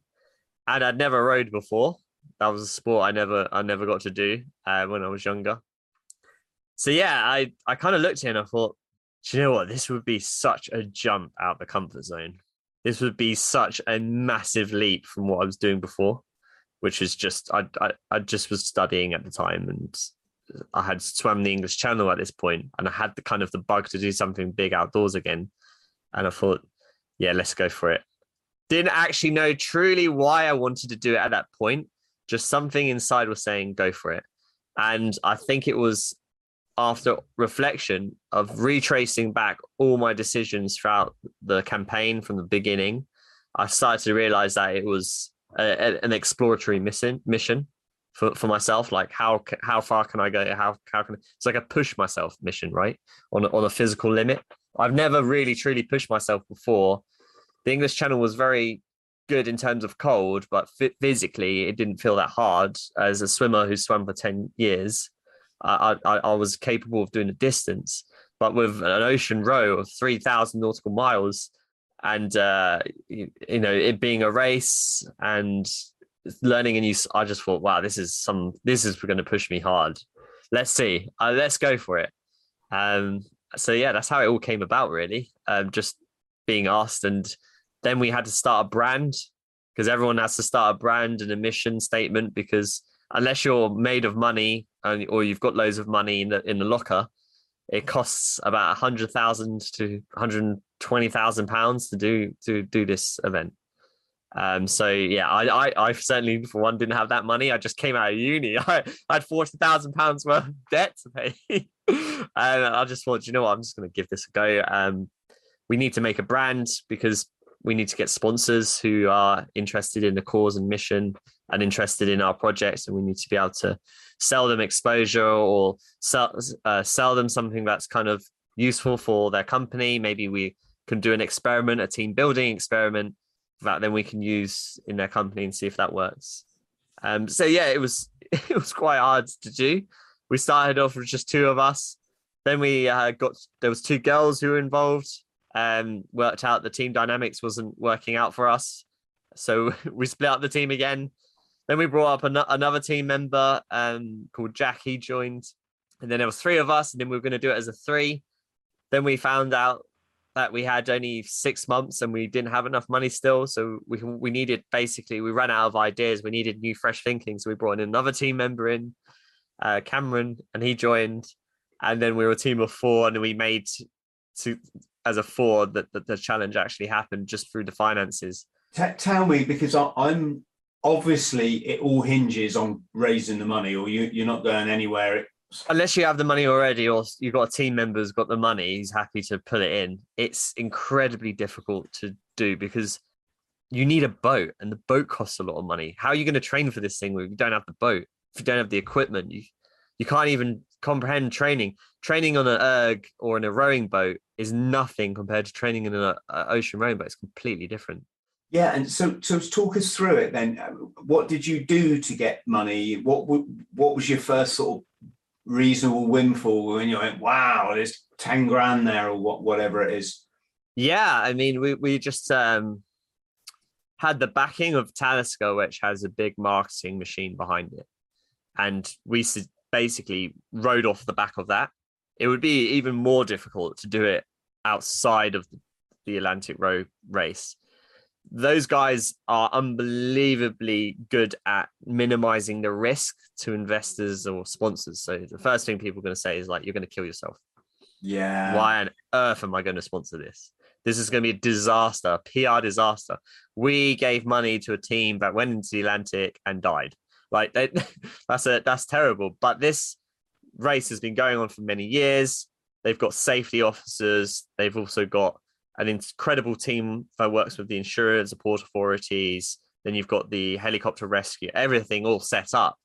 And I'd never rowed before. That was a sport I never, I never got to do uh, when I was younger so yeah, I I kind of looked it and I thought, do you know what? This would be such a jump out the comfort zone. This would be such a massive leap from what I was doing before, which is just I I, I just was studying at the time and I had swam the English Channel at this point and I had the kind of the bug to do something big outdoors again, and I thought, yeah, let's go for it. Didn't actually know truly why I wanted to do it at that point. Just something inside was saying, go for it. And I think it was after reflection of retracing back all my decisions throughout the campaign from the beginning, I started to realize that it was a, a- an exploratory mission mission for, for myself. Like how how far can I go? How how can it's like a push myself mission, right? On a, on a physical limit. I've never really truly pushed myself before. The English Channel was very good in terms of cold, but phy- physically it didn't feel that hard. As a swimmer who swam for ten years, I, I, I was capable of doing the distance, but with an ocean row of 3,000 nautical miles and, uh, you, you know, it being a race and learning a new, I just thought, wow, this is some, this is going to push me hard. Let's see. Uh, let's go for it. Um, so yeah, that's how it all came about really. Um, just being asked and then we had to start a brand because everyone has to start a brand and a mission statement because unless you're made of money and, or you've got loads of money in the in the locker, it costs about a hundred thousand to hundred twenty thousand pounds to do to do this event. Um, so yeah, I, I, I certainly for one didn't have that money. I just came out of uni. I, I had forty thousand pounds worth of debt to pay, and I just thought, you know what, I'm just going to give this a go. Um, we need to make a brand because we need to get sponsors who are interested in the cause and mission and interested in our projects, and we need to be able to sell them exposure or sell uh, sell them something that's kind of useful for their company. Maybe we can do an experiment, a team building experiment that then we can use in their company and see if that works. Um, so yeah, it was it was quite hard to do. We started off with just two of us. Then we uh, got there was two girls who were involved. Um, worked out the team dynamics wasn't working out for us, so we split up the team again. Then we brought up an- another team member um, called Jackie joined, and then there was three of us, and then we were going to do it as a three. Then we found out that we had only six months and we didn't have enough money still. So we we needed basically we ran out of ideas. We needed new fresh thinking. So we brought in another team member in, uh, Cameron, and he joined. And then we were a team of four, and we made to as a four that, that the challenge actually happened just through the finances. T- tell me because I, I'm obviously it all hinges on raising the money, or you you're not going anywhere. Unless you have the money already or you've got a team member who's got the money he's happy to put it in. It's incredibly difficult to do because you need a boat and the boat costs a lot of money. How are you going to train for this thing if you don't have the boat if you don't have the equipment you you can't even comprehend training. Training on an erg or in a rowing boat is nothing compared to training in an ocean rowing boat. It's completely different yeah, and so so talk us through it then. What did you do to get money? What what was your first sort of reasonable windfall when you went, wow, there's 10 grand there or what, whatever it is? Yeah, I mean, we, we just um, had the backing of Talisker, which has a big marketing machine behind it. And we basically rode off the back of that. It would be even more difficult to do it outside of the Atlantic Row race those guys are unbelievably good at minimizing the risk to investors or sponsors. So the first thing people are going to say is like, you're going to kill yourself. Yeah. Why on earth am I going to sponsor this? This is going to be a disaster, PR disaster. We gave money to a team that went into the Atlantic and died. Like they, that's a that's terrible. But this race has been going on for many years. They've got safety officers. They've also got an incredible team that works with the insurance, the port authorities. Then you've got the helicopter rescue, everything all set up.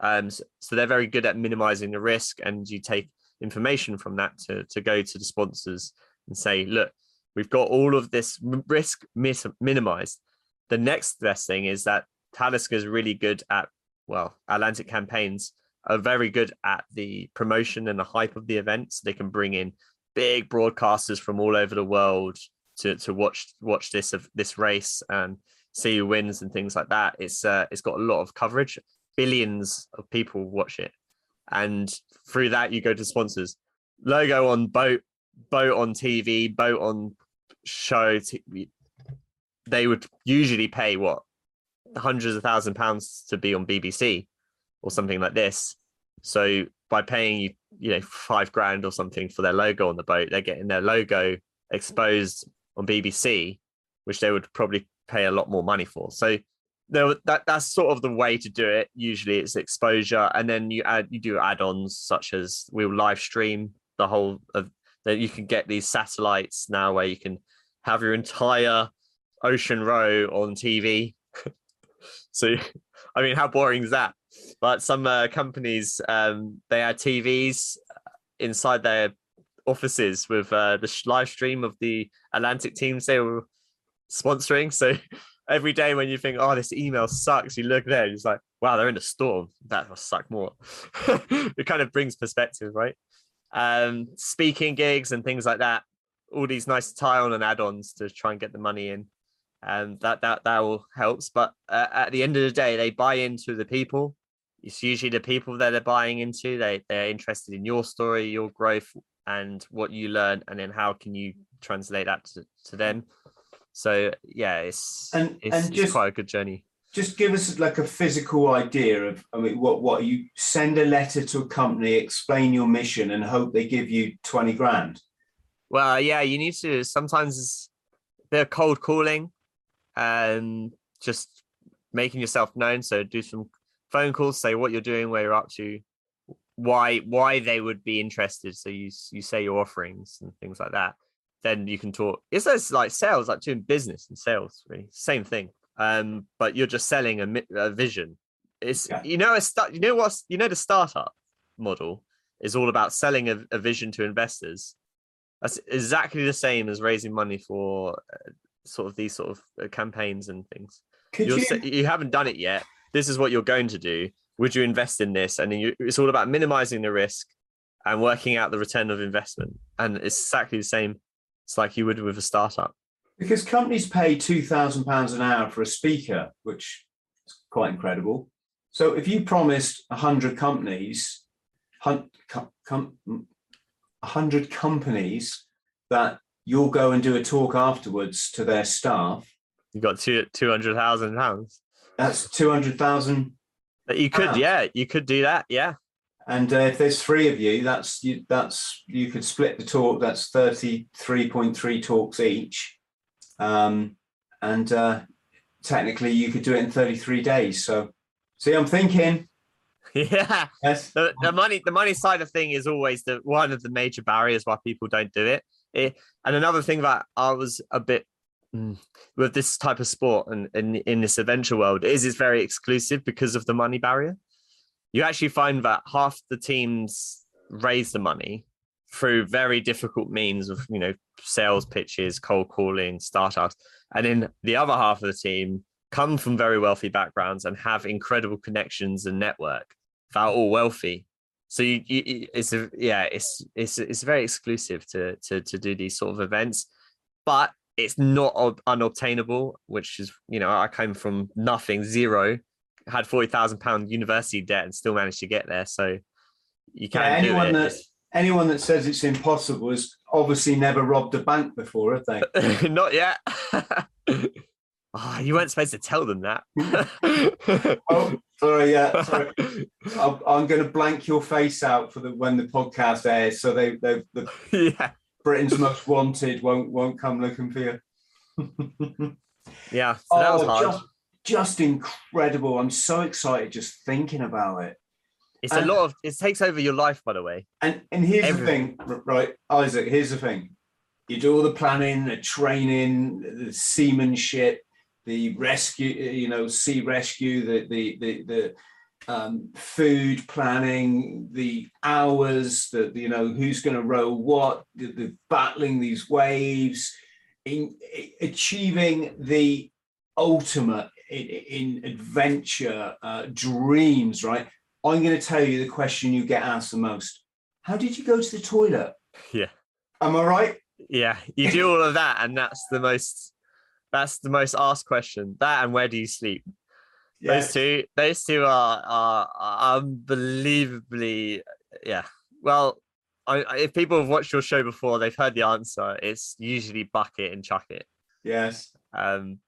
Um, so, so they're very good at minimizing the risk, and you take information from that to, to go to the sponsors and say, look, we've got all of this risk minimized. The next best thing is that Talisker is really good at, well, Atlantic campaigns are very good at the promotion and the hype of the event. So they can bring in big broadcasters from all over the world to to watch watch this of this race and see who wins and things like that. It's uh, it's got a lot of coverage. Billions of people watch it, and through that you go to sponsors. Logo on boat, boat on TV, boat on show. They would usually pay what hundreds of thousand pounds to be on BBC or something like this. So by paying you, you know, five grand or something for their logo on the boat, they're getting their logo mm-hmm. exposed on BBC, which they would probably pay a lot more money for. So there, that that's sort of the way to do it. Usually, it's exposure, and then you add you do add-ons such as we'll live stream the whole of that. You can get these satellites now where you can have your entire ocean row on TV. so, I mean, how boring is that? But some uh, companies um, they had TVs inside their offices with uh, the live stream of the Atlantic teams they were sponsoring. So every day when you think, "Oh, this email sucks," you look there, it's like, "Wow, they're in a storm. That must suck more." it kind of brings perspective, right? Um, speaking gigs and things like that. All these nice tie-on and add-ons to try and get the money in and that that that all helps. But uh, at the end of the day, they buy into the people. It's usually the people that they're buying into. They they're interested in your story, your growth, and what you learn, and then how can you translate that to, to them. So yeah, it's And- it's, and it's quite a good journey. Just give us like a physical idea of, I mean, what, what you send a letter to a company, explain your mission and hope they give you 20 grand. Well, uh, yeah, you need to sometimes they're cold calling and just making yourself known. So do some phone calls, say what you're doing, where you're up to, why why they would be interested. So you you say your offerings and things like that. Then you can talk. It's like sales, like doing business and sales, really same thing. Um, but you're just selling a, a vision. It's Yeah. you know a start. You know what's you know the startup model is all about selling a, a vision to investors that's exactly the same as raising money for uh, sort of these sort of uh, campaigns and things. You, you haven't done it yet. This is what you're going to do. Would you invest in this? And then you, it's all about minimizing the risk and working out the return of investment. And it's exactly the same. It's like you would with a startup. because companies pay £2,000 an hour for a speaker, which is quite incredible. So if you promised 100 companies, hun- com- com- 100 companies that you'll go and do a talk afterwards to their staff, You got two two hundred thousand pounds. That's 200,000 But You could, Wow. yeah, you could do that. Yeah, And uh, if there's three of you, that's you, that's you could split the talk. That's thirty three point three talks each, um, and uh, technically you could do it in thirty three days. So, see, I'm thinking. yeah. Yes. the, the money the money side of thing is always the one of the major barriers why people don't do it. it and another thing that I was a bit Mm. with this type of sport and in, in this adventure world is it's very exclusive because of the money barrier. You actually find that half the teams raise the money through very difficult means of you know sales pitches, cold calling, startups, and then the other half of the team come from very wealthy backgrounds and have incredible connections and network They're all wealthy. So you you- it's a yeah, it's it's it's very exclusive to to to do these sort of events, but it's not ob- unobtainable. Which is you know I came from nothing, zero, had forty thousand pound university debt and still managed to get there. So you Yeah, can do anyone that anyone that says it's impossible has obviously never robbed a bank before, have they? not yet. oh, you weren't supposed to tell them that. Oh, sorry, yeah, sorry. I'm, I'm going to blank your face out for the when the podcast airs, so they, they the yeah, Britain's most wanted won't won't come looking for you. yeah. So that was Oh, hard. Just, just incredible. I'm so excited just thinking about it. It's a lot of. It takes over your life, by the way. And and here's Everything. the thing, right, Isaac. Here's the thing. You do all the planning, the training, the seamanship, the rescue. You know, sea rescue, the the the the um, food planning, the hours, the the, you know who's going to row what, the, the battling these waves, in, achieving the ultimate in, in adventure uh, dreams. Right. I'm going to tell you the question you get asked the most. How did you go to the toilet? Yeah. Am I right? Yeah, you do all of that, and that's the most. That's the most asked question. That and where do you sleep? Those two. Those two are are, are unbelievably. Yeah. Well, I, I- if people have watched your show before, they've heard the answer. It's usually bucket and chuck it, Yes. um,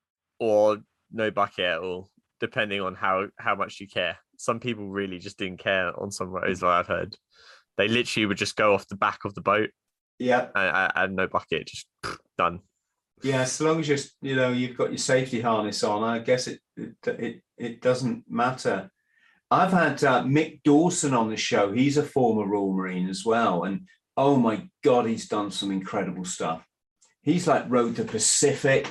or no bucket at all, depending on how how much you care. Some people really just didn't care on some rows. I've heard. They literally would just go off the back of the boat Yeah. and, and- and no bucket, just done. Yeah. As long as you're, you know, you've got your safety harness on, I guess it it it, it doesn't matter. I've had uh, Mick Dawson on the show. He's a former Royal Marine as well, and oh my God, he's done some incredible stuff. He's like rowed the Pacific.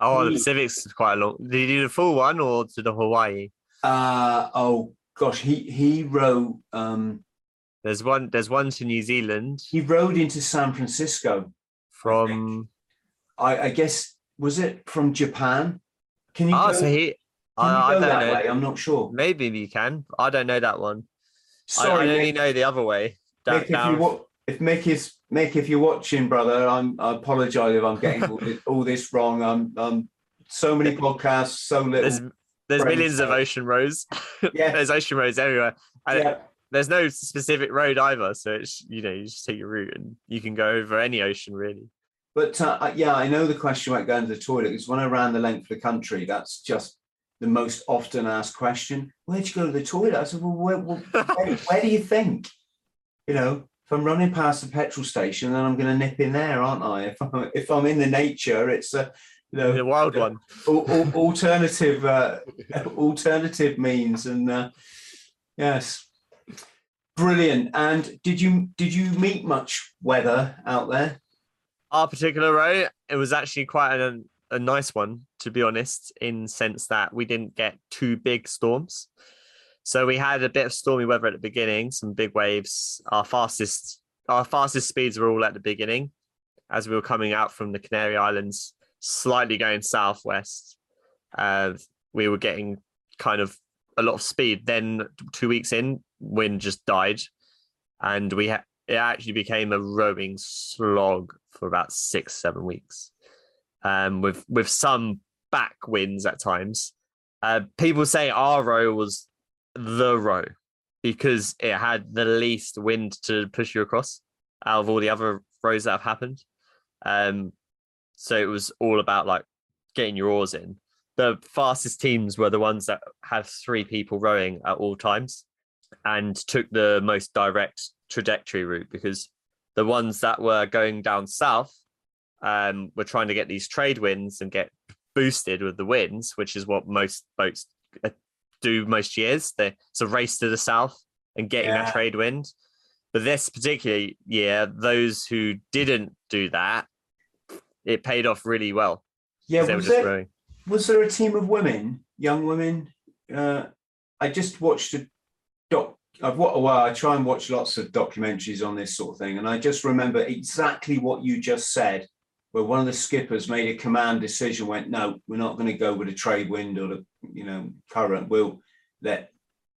Oh, the Pacific's quite a long. Did he do the full one or to the Hawaii? Uh oh gosh, he he rowed um There's one. There's one to New Zealand he rowed into San Francisco. from. I, I guess was it from Japan? Can you Oh, go, so he. I, I don't that know. way? I'm not sure. Maybe you can. I don't know that one. I, I Sorry, only know the other way. Down, Mick, if, you wa- if Mick is Mick, if you're watching, brother, I'm I apologise if I'm getting all, this, all this wrong. I'm I'm so many podcasts, so There's little. there's brain millions of ocean roads. Yeah, there's ocean roads everywhere. And yeah, there's no specific road either. So it's you know you just take your route and you can go over any ocean really. But uh, yeah, I know the question about going to the toilet because when I ran the length of the country, that's just the most often asked question. Where'd you go to the toilet? I said, well, where, where, where do you think? You know, if I'm running past the petrol station, then I'm going to nip in there, aren't I? If I'm, if I'm in the nature, it's a you know, the wild one. alternative uh, alternative means, and uh, yes, brilliant. And did you did you meet much weather out there? Our particular row, it was actually quite a, a nice one, to be honest, in sense that we didn't get two big storms. So we had a bit of stormy weather at the beginning, some big waves. Our fastest our fastest speeds were all at the beginning as we were coming out from the Canary Islands, slightly going southwest. Uh, we were getting kind of a lot of speed. Then two weeks in, wind just died, and we had it actually became a rowing slog for about six seven weeks, um, with with some back winds at times. Uh, people say our row was the row because it had the least wind to push you across out of all the other rows that have happened. Um, so it was all about like getting your oars in. The fastest teams were the ones that had three people rowing at all times and took the most direct trajectory route because the ones that were going down south um, were trying to get these trade winds and get boosted with the winds, which is what most boats uh, do most years. They, it's a race to the south and getting yeah. that trade wind. But this particular year, those who didn't do that, it paid off really well. Yeah, was there, was there a team of women, young women? Uh, I just watched a doc. I've well, I try and watch lots of documentaries on this sort of thing, and I just remember exactly what you just said where one of the skippers made a command decision, went, no, we're not going to go with a trade wind or the, you know, current. We'll let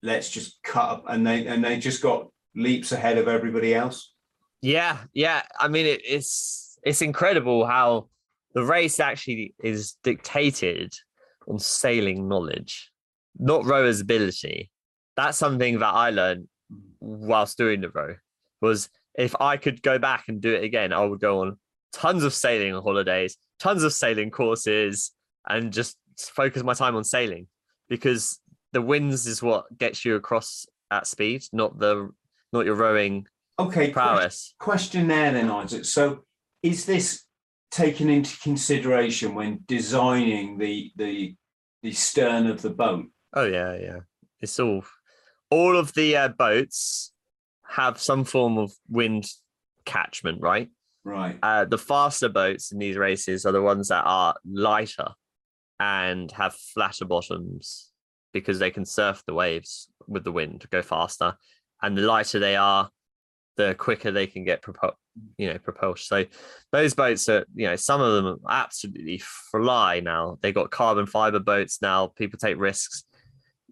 let's just cut up, and they and they just got leaps ahead of everybody else. Yeah, yeah. I mean, it, it's it's incredible how the race actually is dictated on sailing knowledge, not rowers' ability. That's something that I learned whilst doing the row. Was if I could go back and do it again, I would go on tons of sailing holidays, tons of sailing courses, and just focus my time on sailing because the winds is what gets you across at speed, not the not your rowing okay prowess. Question there then, Isaac. So is this taken into consideration when designing the the the stern of the boat? Oh yeah, yeah. It's all all of the uh, boats have some form of wind catchment, right? Right. Uh, the faster boats in these races are the ones that are lighter and have flatter bottoms because they can surf the waves with the wind, go faster. And the lighter they are, the quicker they can get propelled, you know, propelled. So those boats are, you know, some of them absolutely fly now. They got carbon fiber boats now. People take risks.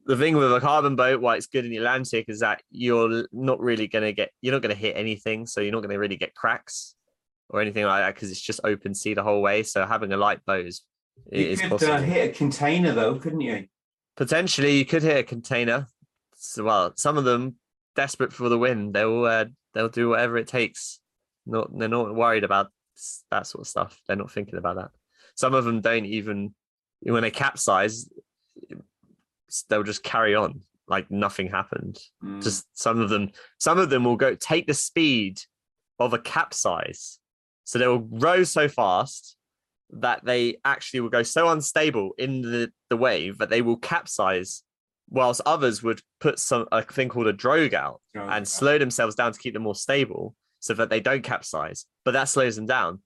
The thing with a carbon boat, why it's good in the Atlantic, is that you're not really going to get, you're not going to hit anything. So you're not going to really get cracks or anything like that because it's just open sea the whole way. So having a light boat is, you is could possible. uh, hit a container though, couldn't you? Potentially, you could hit a container. So, well, some of them desperate for the win, they'll uh, they'll do whatever it takes. Not they're not worried about that sort of stuff. They're not thinking about that. Some of them don't even when they capsize, they'll just carry on like nothing happened. Mm. Just some of them, some of them will go take the speed of a capsize so they will row so fast that they actually will go so unstable in the, the wave that they will capsize, whilst others would put some a thing called a drogue out Oh, and slow themselves down to keep them more stable so that they don't capsize. But that slows them down.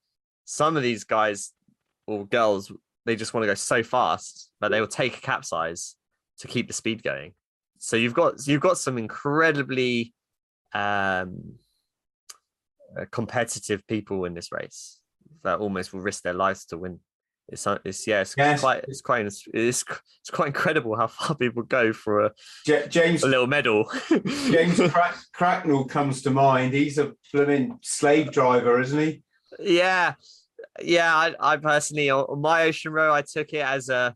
Some of these guys or girls, they just want to go so fast that they will take a capsize to keep the speed going. So you've got you've got some incredibly um uh, competitive people in this race that almost will risk their lives to win. It's, uh, it's yeah, it's Yes. quite it's quite it's, it's quite incredible how far people go for a, James a little medal. James Crack- Cracknell comes to mind. He's a blooming slave driver, isn't he? yeah, yeah. I, I personally on on my ocean row, I took it as a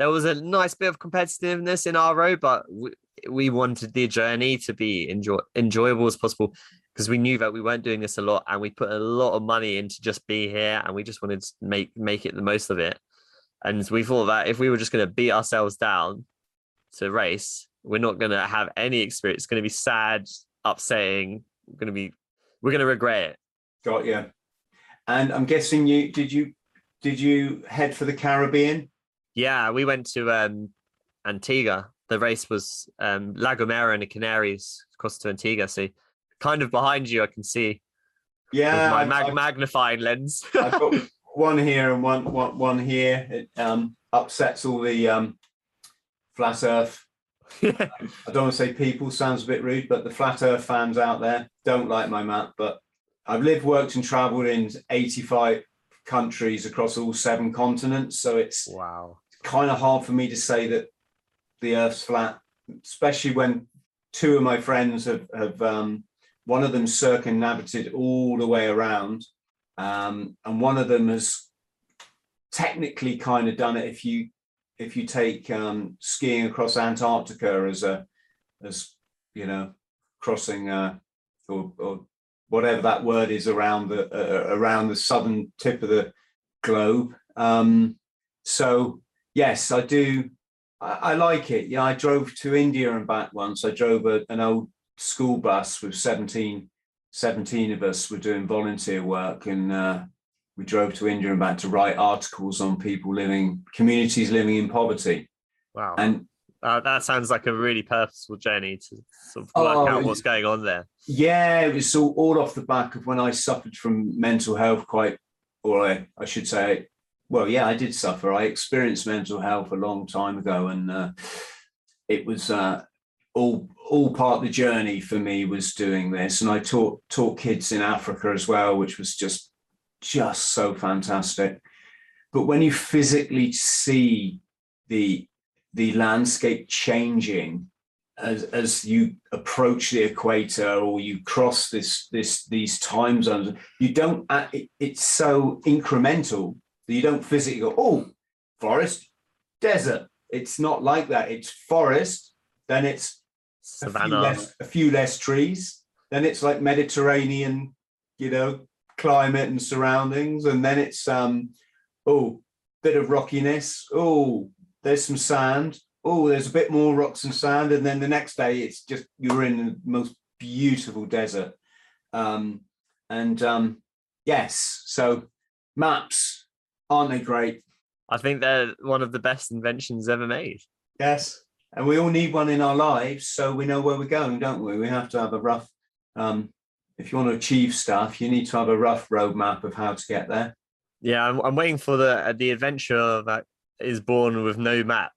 there was a nice bit of competitiveness in our row, but we, we wanted the journey to be enjoy, enjoyable as possible. because we knew that we weren't doing this a lot and we put a lot of money into just be here and we just wanted to make make it the most of it. And we thought that if we were just going to beat ourselves down to race, we're not going to have any experience. It's going to be sad, upsetting. We're going to be, we're going to regret it. Got you. And I'm guessing you did you did you head for the Caribbean? Yeah, we went to um, Antigua. The race was um, La Gomera and the Canaries across to Antigua. So kind of behind you, I can see. Yeah, my mag- magnifying lens. I've got one here and one one, one here. It um, upsets all the um, flat Earth. I don't want to say people sounds a bit rude, but the flat Earth fans out there don't like my map. But I've lived, worked, and travelled in 85 countries across all seven continents. So it's wow, kind of hard for me to say that the Earth's flat, especially when two of my friends have, have um, one of them circumnavigated all the way around, um, and one of them has technically kind of done it. If you if you take um, skiing across Antarctica as a as you know crossing uh, or, or whatever that word is around the uh, around the southern tip of the globe. Um, so yes, I do. I, I, like it. Yeah, I drove to India and back once. I drove a, an old school bus with 17, 17 of us were doing volunteer work and uh, we drove to India and back to write articles on people living communities living in poverty. Wow. And uh, that sounds like a really purposeful journey to sort of work oh, out what's going on there. Yeah, it was all, all off the back of when I suffered from mental health quite, or I, I should say, well, yeah, I did suffer. I experienced mental health a long time ago, and uh, it was uh, all all part of the journey for me was doing this. And I taught taught kids in Africa as well, which was just just so fantastic. But when you physically see the the landscape changing as as you approach the equator or you cross this this these time zones. You don't it, it's so incremental that you don't physically go oh forest desert. It's not like that. It's forest then it's Savannah. A few, less, a few less trees then it's like mediterranean you know climate and surroundings and then it's um oh bit of rockiness. Oh there's some sand. Oh, there's a bit more rocks and sand. And then the next day, it's just you're in the most beautiful desert. Um, and um, yes, so maps, aren't they great? I think they're one of the best inventions ever made. Yes. And we all need one in our lives so we know where we're going, don't we? We have to have a rough, um, if you want to achieve stuff, you need to have a rough roadmap of how to get there. Yeah, I'm, I'm waiting for the the adventure that is born with no map.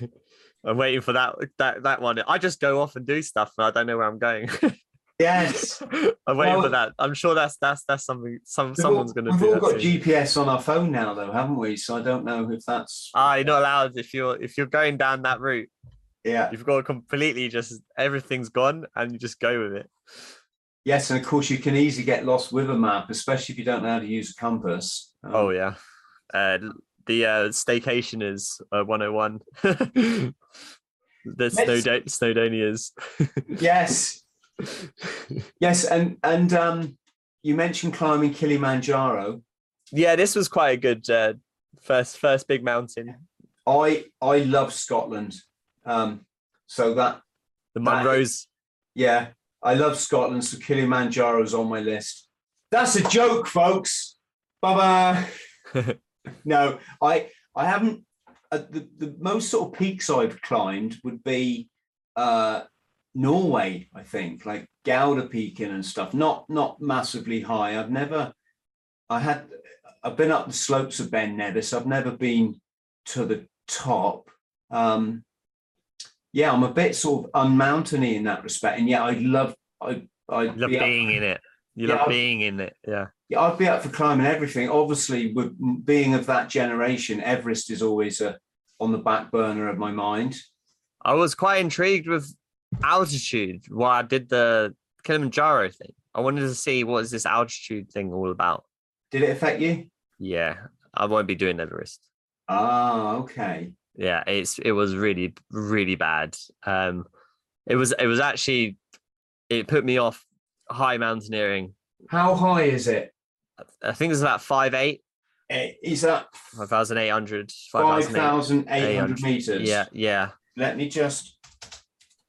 I'm waiting for that that that one. I just go off and do stuff, and I don't know where I'm going. yes, I'm waiting well, for that. I'm sure that's that's that's something some someone's going to do. We've all got soon. GPS on our phone now, though, haven't we? So I don't know if that's. Ah, you're not allowed if you're if you're going down that route. Yeah, you've got to completely just everything's gone, and you just go with it. Yes, and of course you can easily get lost with a map, especially if you don't know how to use a compass. Um, oh yeah. Uh, the uh, staycation is uh, 101. the Snowd- Snowdonias. yes. Yes, and and um, you mentioned climbing Kilimanjaro. Yeah, this was quite a good uh, first first big mountain. I I love Scotland. Um, so that the Munros. Yeah, I love Scotland. So Kilimanjaro's on my list. That's a joke, folks. Bye bye. no, I I haven't. Uh, the the most sort of peaks I've climbed would be uh, Norway. I think like Gaudapiken and stuff. Not not massively high. I've never. I had. I've been up the slopes of Ben Nevis. I've never been to the top. Um, yeah, I'm a bit sort of unmountainy in that respect, and yeah, I love. I I love be being up, in it. You yeah, love being in it. Yeah. Yeah, I'd be up for climbing everything. Obviously, with being of that generation, Everest is always a, on the back burner of my mind. I was quite intrigued with altitude while I did the Kilimanjaro thing. I wanted to see what is this altitude thing all about. Did it affect you? Yeah, I won't be doing Everest. Ah, okay. Yeah, it's it was really really bad. Um, it was it was actually it put me off high mountaineering. How high is it? I think it's about five eight, Eh, Is that five thousand eight hundred, five 5,800. thousand eight hundred 800. meters? Yeah, yeah. Let me just.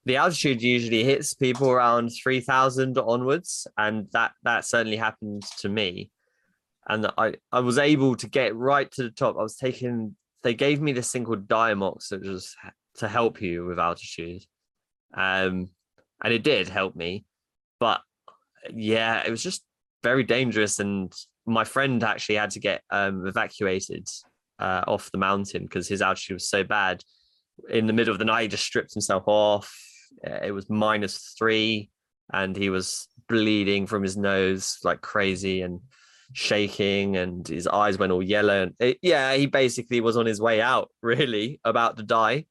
The altitude usually hits people around three thousand onwards, and that that certainly happened to me. And I I was able to get right to the top. I was taking. They gave me this thing called Diamox, which was to help you with altitude, um, and it did help me. But yeah, it was just very dangerous, and my friend actually had to get um, evacuated uh, off the mountain because his altitude was so bad. In the middle of the night, he just stripped himself off. It was minus three, and he was bleeding from his nose like crazy and shaking, and his eyes went all yellow. And it- yeah, he basically was on his way out, really, about to die.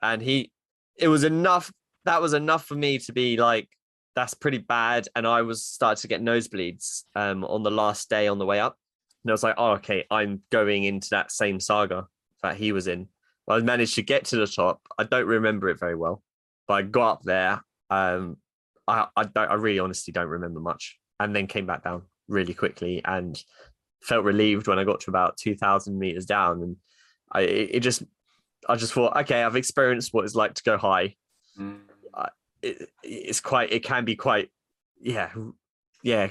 And he, it was enough. That was enough for me to be like, that's pretty bad. And I was starting to get nosebleeds um, on the last day on the way up. And I was like, oh, okay, I'm going into that same saga that he was in. I managed to get to the top. I don't remember it very well, but I got up there. Um, I, I I really honestly don't remember much, and then came back down really quickly and felt relieved when I got to about two thousand meters down, and I it, it just I just thought, okay, I've experienced what it's like to go high. Mm. It, it's quite, it can be quite, yeah, yeah,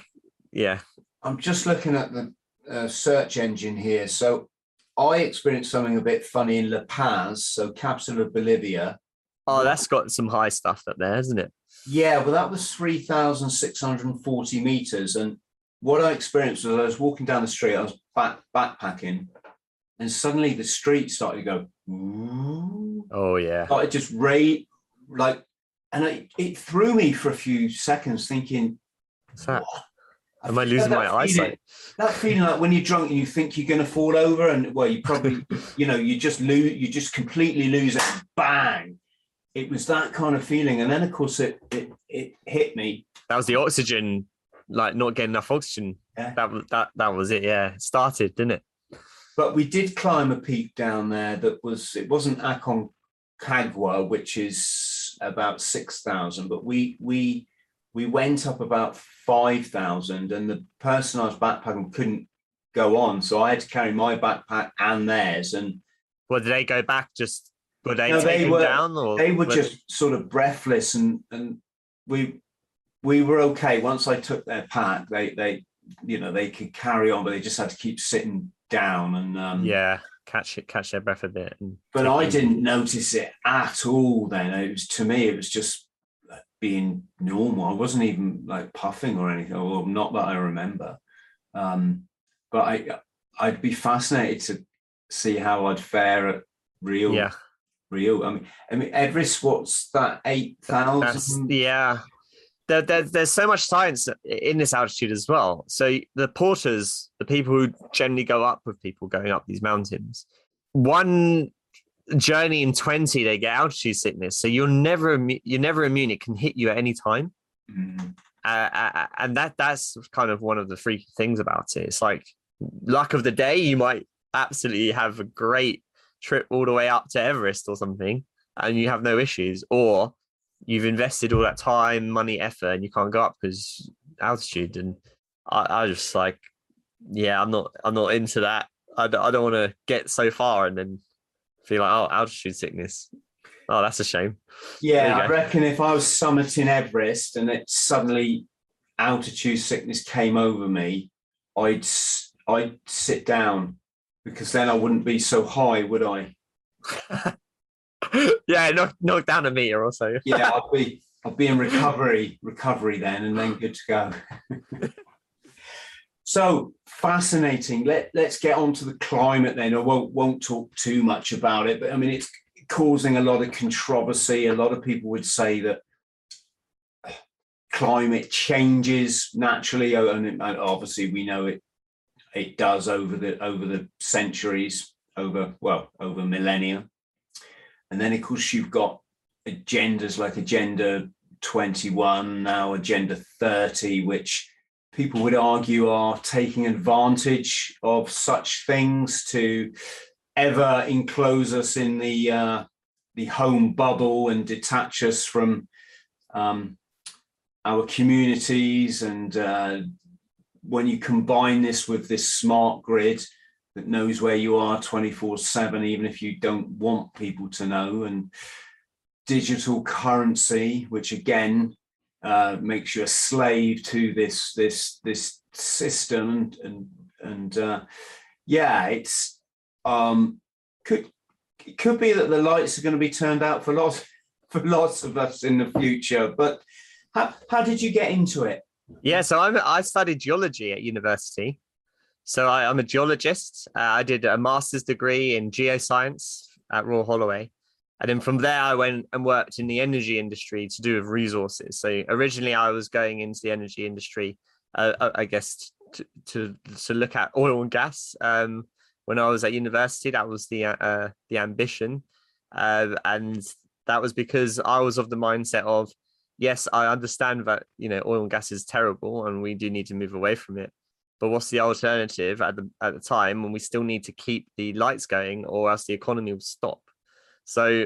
yeah. I'm just looking at the uh, search engine here. So I experienced something a bit funny in La Paz, so capital of Bolivia. Oh, that's got some high stuff up there, hasn't it? Yeah, well, that was 3,640 meters. And what I experienced was I was walking down the street, I was back, backpacking, and suddenly the street started to go, ooh, Oh yeah. started just rate like, and it, it threw me for a few seconds thinking, What's that? "What?" Am I losing my feeling- eyesight? That feeling like when you're drunk and you think you're going to fall over, and well, you probably, you know, you just lose, you just completely lose it. Bang! It was that kind of feeling, and then of course it it, it hit me. That was the oxygen, like not getting enough oxygen. Yeah. That was that that was it. Yeah, it started, didn't it? But we did climb a peak down there that was it wasn't Aconcagua, which is about six thousand, but we we we went up about five thousand, and the person I was backpacking couldn't go on, so I had to carry my backpack and theirs, and Well, did they go back? Just were they No, they taken were- down, or they were were- just sort of breathless, and and we we were okay once I took their pack. They they you know they could carry on, but they just had to keep sitting down, and um, yeah catch it, catch their breath a bit. And but I didn't notice it at all then. It was to me, it was just being normal. I wasn't even like puffing or anything, or not that I remember. Um, but I I'd be fascinated to see how I'd fare at real Yeah, real. I mean I mean Everest, what's that, eight thousand? yeah. There, there, there's so much science in this altitude as well. So the porters, the people who generally go up with people going up these mountains, one journey in 20 they get altitude sickness. So you're never you're never immune. It can hit you at any time. Mm, uh, uh, and that that's kind of one of the freaky things about it. It's like luck of the day, you might absolutely have a great trip all the way up to Everest or something, and you have no issues, or you've invested all that time, money, effort, and you can't go up because altitude. And I, I just like, yeah, I'm not, I'm not into that. I, I don't want to get so far and then feel like, oh, altitude sickness. Oh, that's a shame. Yeah, I reckon if I was summiting Everest and it suddenly altitude sickness came over me, I'd I'd sit down because then I wouldn't be so high, would I? yeah, knock, knock down a meter or so. Yeah, I'll be I'd be in recovery, recovery then, and then good to go. so fascinating. Let let's get on to the climate then. I won't won't talk too much about it, but I mean it's causing a lot of controversy. A lot of people would say that climate changes naturally, oh, and it- and obviously we know it it does over the over the centuries, over well over millennia, and then of course you've got agendas like Agenda 21, now Agenda 30, which people would argue are taking advantage of such things to ever enclose us in the uh, the home bubble and detach us from um, our communities. And uh, when you combine this with this smart grid that knows where you are 24 7 even if you don't want people to know and digital currency which again uh, makes you a slave to this this this system and and, and uh, yeah it's um could it could be that the lights are going to be turned out for lots for lots of us in the future but how, how did you get into it yeah, so I'm, I studied geology at university. So I, am a geologist. Uh, I did a master's degree in geoscience at Royal Holloway. And then from there, I went and worked in the energy industry to do with resources. So originally, I was going into the energy industry, uh, uh I guess, to, to, to look at oil and gas. Um, when I was at university, that was the uh, the ambition, uh, and that was because I was of the mindset of yes, I understand that you know oil and gas is terrible, and we do need to move away from it. But what's the alternative at the at the time when we still need to keep the lights going, or else the economy will stop? So,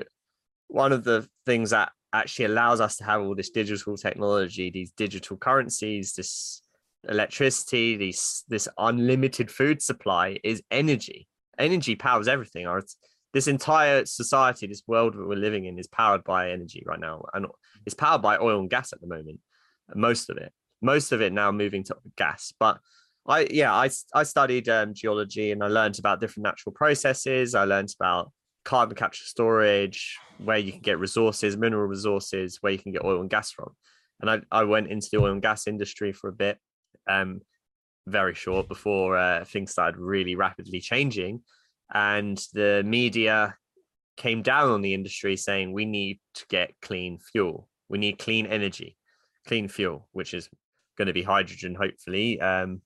one of the things that actually allows us to have all this digital technology, these digital currencies, this electricity, these this unlimited food supply is energy. Energy powers everything. Our this entire society, this world that we're living in, is powered by energy right now, and it's powered by oil and gas at the moment. Most of it, most of it now moving to gas. But I, yeah, I I studied um, geology and I learned about different natural processes. I learned about carbon capture storage, where you can get resources, mineral resources, where you can get oil and gas from. And I, I went into the oil and gas industry for a bit, um, very short before uh, things started really rapidly changing and the media came down on the industry saying we need to get clean fuel we need clean energy clean fuel which is going to be hydrogen hopefully um,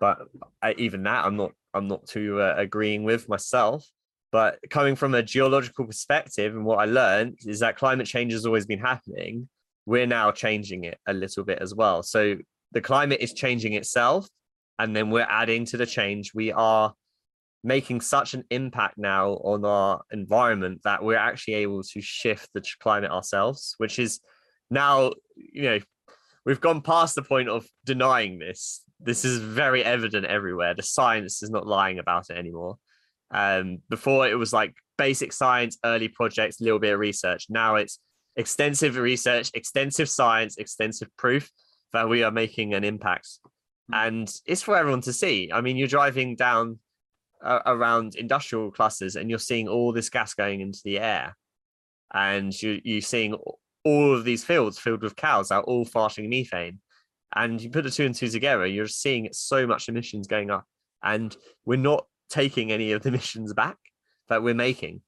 but I, even that i'm not i'm not too uh, agreeing with myself. But coming from a geological perspective and what i learned is that climate change has always been happening. We're now changing it a little bit as well. So the climate is changing itself and then we're adding to the change. We are making such an impact now on our environment that we're actually able to shift the climate ourselves, which is now, you know, we've gone past the point of denying this. This is very evident everywhere. The science is not lying about it anymore. Um, before it was like basic science, early projects, a little bit of research. Now it's extensive research, extensive science, extensive proof that we are making an impact. Hmm. And it's for everyone to see. I mean, you're driving down uh, around industrial clusters and you're seeing all this gas going into the air and you, you're seeing all of these fields filled with cows that are all farting methane and you put the two and two together you're seeing so much emissions going up and we're not taking any of the emissions back that we're making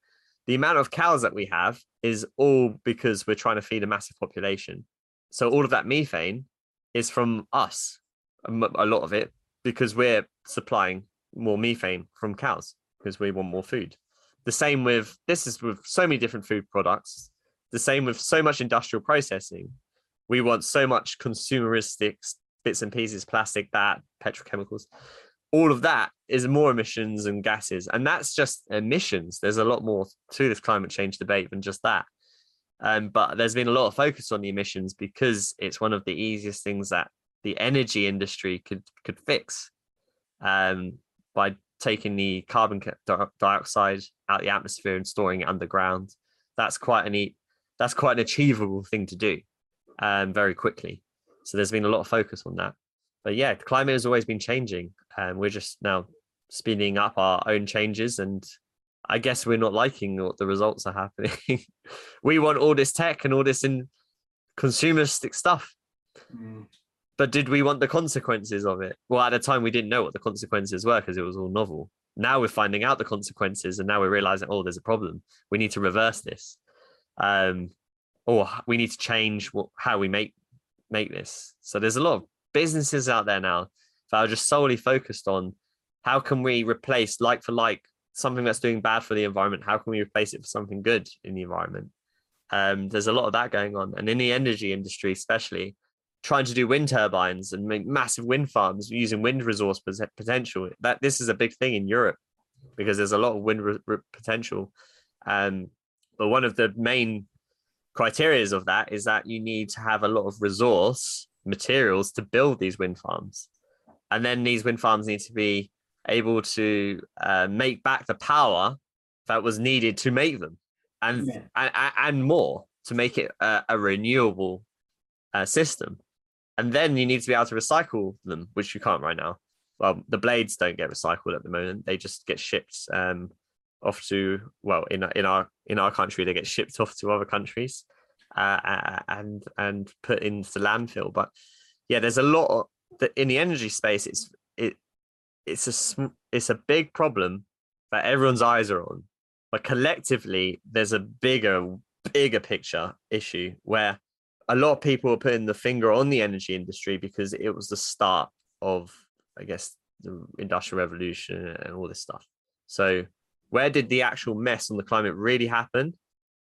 the amount of cows that we have is all because we're trying to feed a massive population so all of that methane is from us a lot of it because we're supplying more methane from cows because we want more food. The same with this is with so many different food products. The same with so much industrial processing. We want so much consumeristic bits and pieces, plastic, that, petrochemicals. All of that is more emissions and gases. And that's just emissions. There's a lot more to this climate change debate than just that. Um, but there's been a lot of focus on the emissions because it's one of the easiest things that the energy industry could could fix. Um, by taking the carbon dioxide out the atmosphere and storing it underground. That's quite a neat, that's quite an achievable thing to do um, very quickly. So there's been a lot of focus on that. But yeah, climate has always been changing. And we're just now speeding up our own changes. And I guess we're not liking what the results are happening. we want all this tech and all this in consumeristic stuff. Mm but did we want the consequences of it? Well, at the time, we didn't know what the consequences were because it was all novel. Now we're finding out the consequences, and now we're realizing, oh, there's a problem. We need to reverse this, um, or we need to change what, how we make make this. So there's a lot of businesses out there now that are just solely focused on how can we replace like for like something that's doing bad for the environment. How can we replace it for something good in the environment? Um, there's a lot of that going on, and in the energy industry, especially trying to do wind turbines and make massive wind farms using wind resource potential. That this is a big thing in Europe because there's a lot of wind re- potential. Um, but one of the main criterias of that is that you need to have a lot of resource materials to build these wind farms. And then these wind farms need to be able to uh, make back the power that was needed to make them and yeah. and, and more to make it a, a renewable uh, system. And then you need to be able to recycle them, which you can't right now. Well, the blades don't get recycled at the moment; they just get shipped um, off to well, in in our in our country, they get shipped off to other countries uh, and and put into landfill. But yeah, there's a lot that in the energy space. It's it it's a it's a big problem that everyone's eyes are on, but collectively, there's a bigger bigger picture issue where a lot of people are putting the finger on the energy industry because it was the start of, I guess, the industrial revolution and all this stuff. So, where did the actual mess on the climate really happen?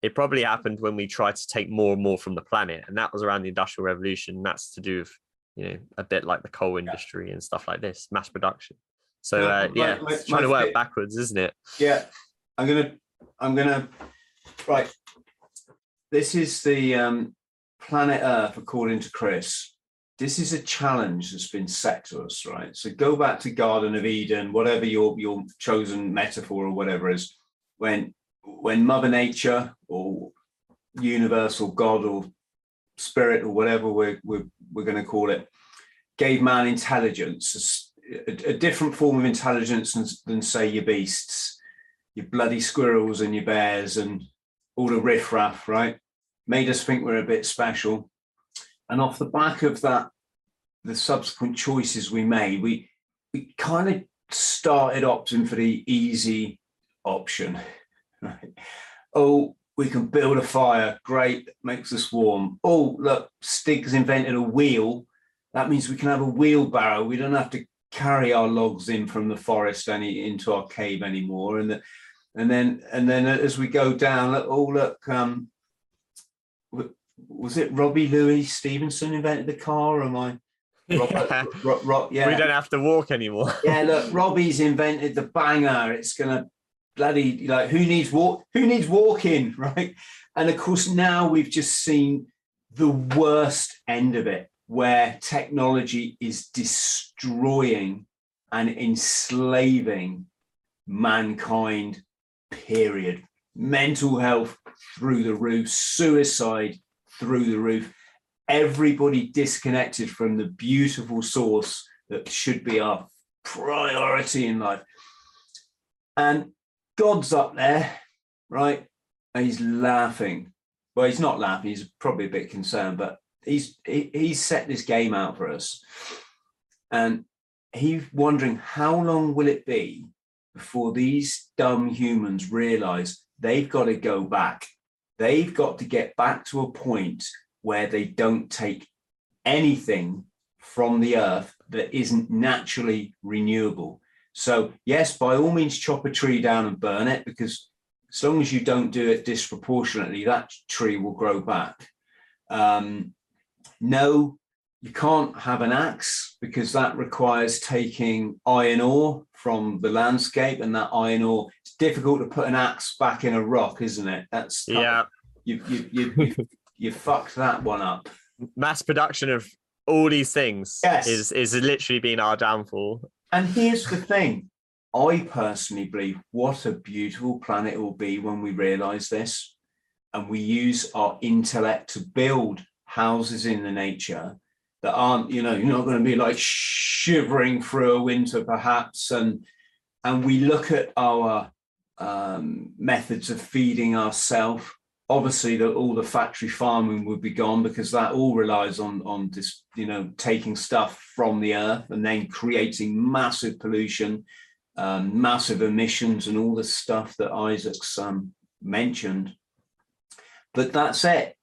It probably happened when we tried to take more and more from the planet, and that was around the industrial revolution. That's to do with, you know, a bit like the coal industry yeah. and stuff like this, mass production. So, uh, yeah, my, my, trying to work backwards, isn't it? Yeah, I'm gonna, I'm gonna, right. This is the um, planet Earth, according to Chris, this is a challenge that's been set to us, right? So go back to Garden of Eden, whatever your your chosen metaphor or whatever is, when when Mother Nature or universal God or spirit or whatever we're we're, we're going to call it, gave man intelligence, a, a different form of intelligence than, than say your beasts, your bloody squirrels and your bears and all the riffraff, right? made us think we're a bit special. And off the back of that, the subsequent choices we made, we we kind of started opting for the easy option. Right? Oh, we can build a fire. Great, makes us warm. Oh, look, Stig's invented a wheel. That means we can have a wheelbarrow. We don't have to carry our logs in from the forest any into our cave anymore. And the, and then and then as we go down, oh look, um, was it Robbie Louis Stevenson invented the car? Or am I? Robert, yeah. Ro, Ro, yeah. We don't have to walk anymore. yeah, look, Robbie's invented the banger. It's gonna bloody like who needs walk? Who needs walking, right? And of course, now we've just seen the worst end of it, where technology is destroying and enslaving mankind. Period. Mental health through the roof, suicide through the roof. Everybody disconnected from the beautiful source that should be our priority in life. And God's up there, right? And he's laughing. Well, he's not laughing, he's probably a bit concerned, but he's he, he's set this game out for us. And he's wondering how long will it be before these dumb humans realize they've got to go back They've got to get back to a point where they don't take anything from the earth that isn't naturally renewable. So, yes, by all means, chop a tree down and burn it because as long as you don't do it disproportionately, that tree will grow back. Um, no, you can't have an axe because that requires taking iron ore from the landscape, and that iron ore it's difficult to put an axe back in a rock, isn't it? That's yeah. You you you you, you fucked that one up. Mass production of all these things yes. is is literally been our downfall. And here's the thing. I personally believe what a beautiful planet it will be when we realize this and we use our intellect to build houses in the nature that aren't, you know, you're not going to be like shivering through a winter perhaps. And and we look at our um, methods of feeding ourselves. Obviously, that all the factory farming would be gone because that all relies on on this, you know, taking stuff from the earth and then creating massive pollution, um, massive emissions, and all the stuff that Isaac's um, mentioned. But that's it,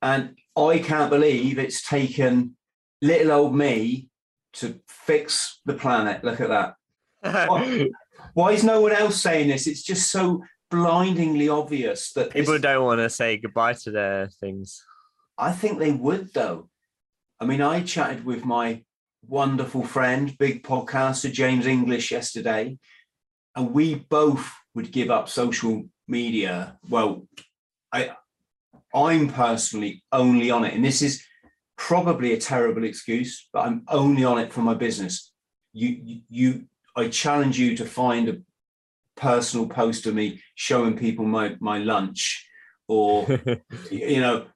and I can't believe it's taken little old me to fix the planet. Look at that. Why is no one else saying this? It's just so blindingly obvious that people this... don't want to say goodbye to their things. I think they would, though. I mean, I chatted with my wonderful friend, big podcaster James English yesterday, and we both would give up social media. Well, I I'm personally only on it, and this is probably a terrible excuse, but I'm only on it for my business. You, you, you I challenge you to find a personal post of me showing people my my lunch, or you know,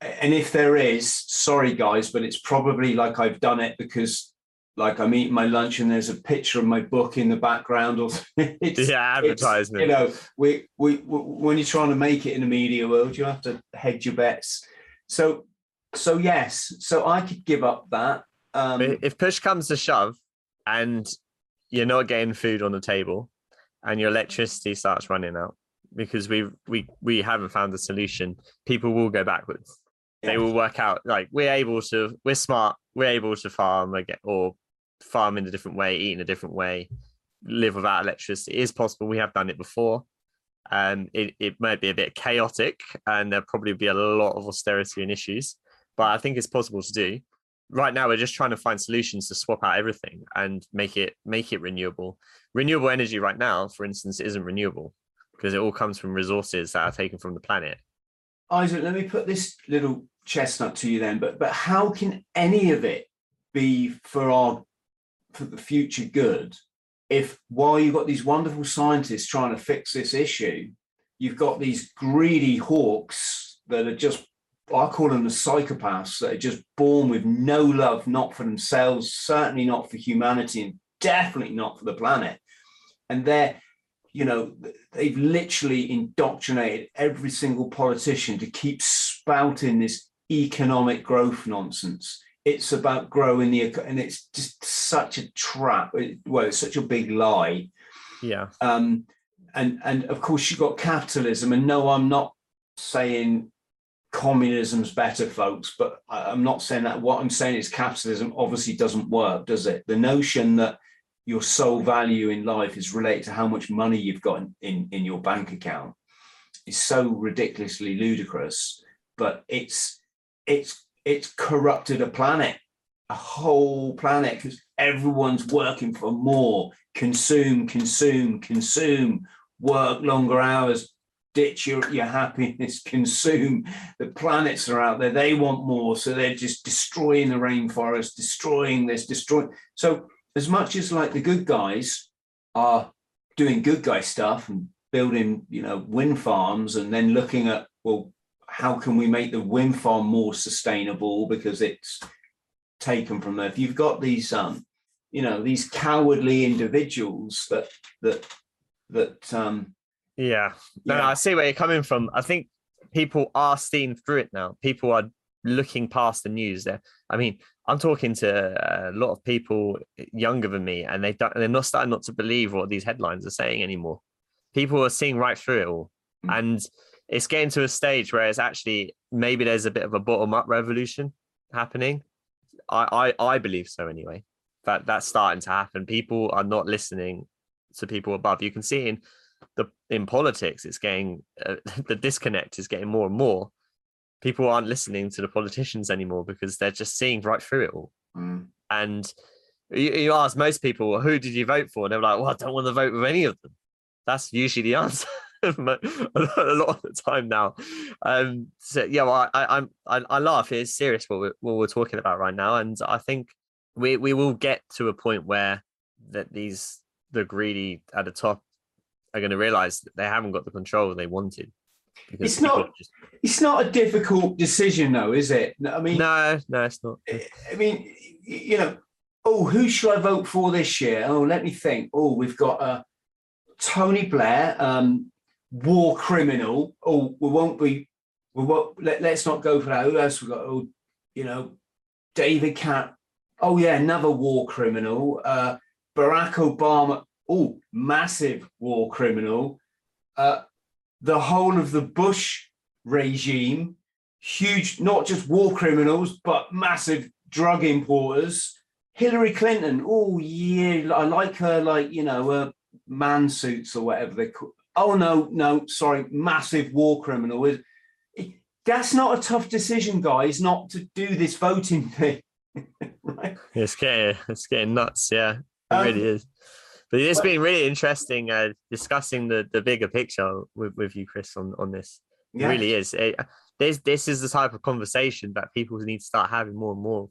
and if there is, sorry guys, but it's probably like I've done it because like I'm eating my lunch and there's a picture of my book in the background or it's, yeah advertisement. you know we, we, we when you're trying to make it in the media world you have to hedge your bets. So so yes so i could give up that um if push comes to shove and you're not getting food on the table and your electricity starts running out because we we we haven't found a solution people will go backwards they will work out like we're able to we're smart we're able to farm or farm in a different way, eat in a different way, live without electricity. It is possible. We have done it before. Um, it, it might be a bit chaotic and there'll probably be a lot of austerity and issues, but I think it's possible to do. Right now, we're just trying to find solutions to swap out everything and make it make it renewable. Renewable energy right now, for instance, isn't renewable because it all comes from resources that are taken from the planet. Isaac, let me put this little chestnut to you then. But but how can any of it be for our for the future good if while you've got these wonderful scientists trying to fix this issue, you've got these greedy hawks that are just, I call them the psychopaths, that are just born with no love, not for themselves, certainly not for humanity, and definitely not for the planet. And they're, you know, they've literally indoctrinated every single politician to keep spouting this economic growth nonsense. It's about growing the economy, and it's just such a trap. Well it's such a big lie. Yeah. Um and and of course you've got capitalism and no i'm not saying communism's better folks but i'm not saying that. What i'm saying is capitalism obviously doesn't work does it? The notion that your sole value in life is related to how much money you've got in, in, in your bank account is so ridiculously ludicrous but it's it's it's corrupted a planet, a whole planet, because everyone's working for more. Consume, consume, consume, work longer hours, ditch your, your happiness, consume. The planets are out there, they want more. So they're just destroying the rainforest, destroying this, destroying. So, as much as like the good guys are doing good guy stuff and building, you know, wind farms and then looking at, well, how can we make the wind farm more sustainable because it's taken from there. If you've got these, um, you know, these cowardly individuals that that that. Um, yeah, no, yeah. I see where you're coming from. I think people are seeing through it now. People are looking past the news. There, I mean, I'm talking to a lot of people younger than me, and they don't, they're not starting not to believe what these headlines are saying anymore. People are seeing right through it all, mm. and it's getting to a stage where it's actually maybe there's a bit of a bottom up revolution happening. I, I I believe so anyway. That that's starting to happen. People are not listening to people above. You can see in the in politics, it's getting uh, the disconnect is getting more and more. People aren't listening to the politicians anymore because they're just seeing right through it all. Mm. And you, you ask most people, well, who did you vote for? And they're like, well, I don't want to vote with any of them. That's usually the answer. a lot of the time now. Um, so yeah, well, I, I, I, I laugh. It's serious what we're, what we're talking about right now, and I think we we will get to a point where that these the greedy at the top are going to realize that they haven't got the control they wanted. It's not. Just... It's not a difficult decision, though, is it? I mean, no, no, it's not. I mean, you know, oh, who should I vote for this year? Oh, let me think. Oh, we've got uh, Tony Blair. Um, war criminal. Oh, we won't be. We won't. Let, us not go for that. Who else we got? Oh, you know, David Cat. Oh yeah, another war criminal. Uh, Barack Obama. Oh, massive war criminal. Uh, the whole of the Bush regime, huge, not just war criminals, but massive drug importers. Hillary Clinton. Oh yeah, I like her. Like you know, uh, man suits or whatever they call oh no, no, sorry, massive war criminal. That's not a tough decision, guys, not to do this voting thing. right? It's getting it's getting nuts, yeah. It um, really is. But it's been really interesting uh, discussing the, the bigger picture with, with you, Chris, on, on this. It really is. It, this this is the type of conversation that people need to start having more and more.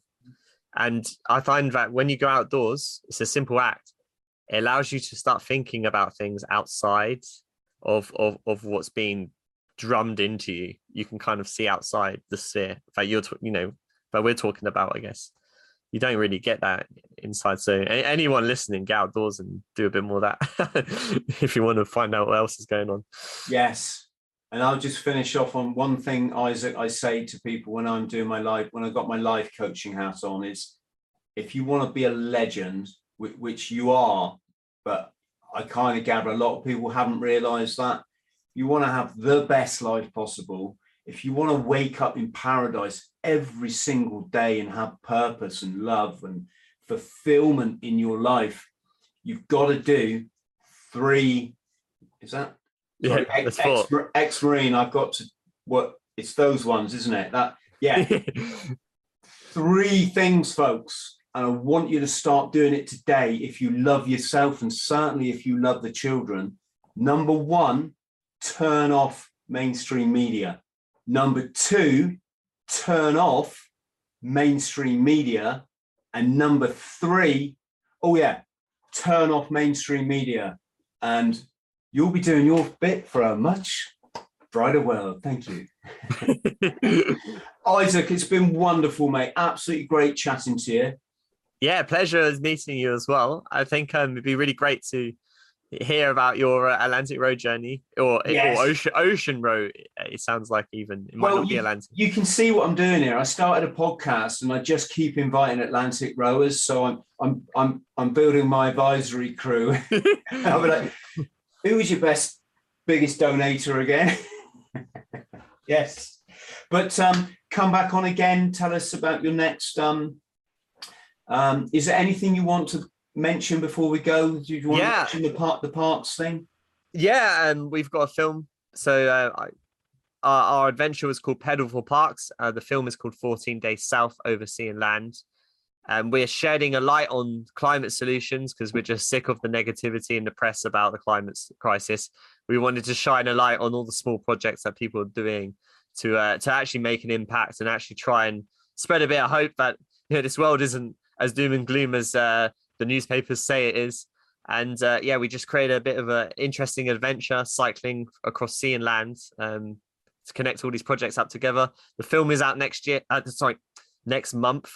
And I find that when you go outdoors, it's a simple act. It allows you to start thinking about things outside of of of what's being drummed into you. You can kind of see outside the sphere that you're, you know, that we're talking about. I guess you don't really get that inside. So anyone listening, get outdoors and do a bit more of that if you want to find out what else is going on. Yes. And I'll just finish off on one thing, Isaac, I say to people when I'm doing my life, when I've got my life coaching hat on is if you want to be a legend, which you are, but I kind of gather a lot of people haven't realized that. You want to have the best life possible. If you want to wake up in paradise every single day and have purpose and love and fulfillment in your life, you've got to do three. Is that? Sorry, yeah, ex, ex, ex Marine. I've got to what? It's those ones, isn't it? That yeah. three things, folks. And I want you to start doing it today if you love yourself and certainly if you love the children. Number one, turn off mainstream media. Number two, turn off mainstream media. And number three, oh yeah, turn off mainstream media. And you'll be doing your bit for a much brighter world. Thank you. Isaac, it's been wonderful, mate. Absolutely great chatting to you. Yeah, pleasure meeting you as well. I think um, it'd be really great to hear about your uh, Atlantic Road journey or, yes. or Ocean Ocean Road. It sounds like even it might well, not be Atlantic. You can see what I'm doing here. I started a podcast and I just keep inviting Atlantic rowers. So I'm I'm I'm I'm building my advisory crew. I'll be like, who was your best, biggest donator again? yes, but um, come back on again. Tell us about your next um, um, is there anything you want to mention before we go? Do you want yeah. to mention the part the parks thing? Yeah, and um, we've got a film. So uh, I, our, our, adventure was called Pedal for Parks. Uh, the film is called 14 Days South over Sea and Land. And we're shedding a light on climate solutions because we're just sick of the negativity in the press about the climate crisis. We wanted to shine a light on all the small projects that people are doing to uh, to actually make an impact and actually try and spread a bit of hope that you know this world isn't as doom and gloom as uh, the newspapers say it is. And uh, yeah, we just created a bit of an interesting adventure cycling across sea and land um, to connect all these projects up together. The film is out next year, uh, sorry, next month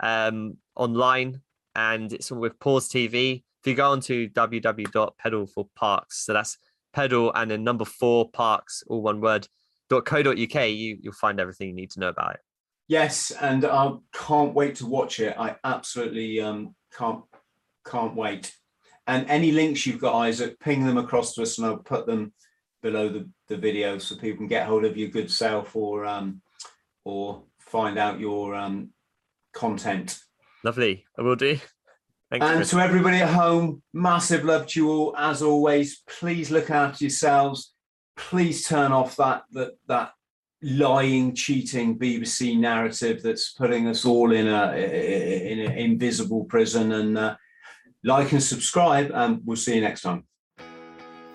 um, online, and it's with Pause TV. If you go on to www.pedal for parks, so that's pedal and then number four parks, all one word, .co.uk, you, you'll find everything you need to know about it. Yes, and I can't wait to watch it. I absolutely um, can't can't wait. And any links you've got, Isaac, ping them across to us, and I'll put them below the, the video so people can get hold of your good self or um, or find out your um, content. Lovely, I will do. Thanks, and Chris. to everybody at home, massive love to you all. As always, please look after yourselves. Please turn off that that that lying, cheating BBC narrative that's putting us all in a in an invisible prison. And uh, like and subscribe, and we'll see you next time.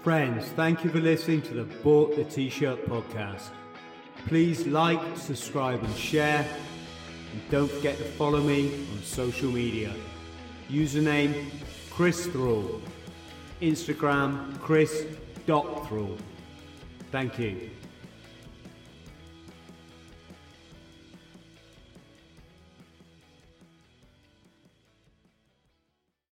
Friends, thank you for listening to the Bought the T-shirt podcast. Please like, subscribe, and share. And don't forget to follow me on social media. Username Chris Thrall. Instagram Chris.Thrall. Thank you.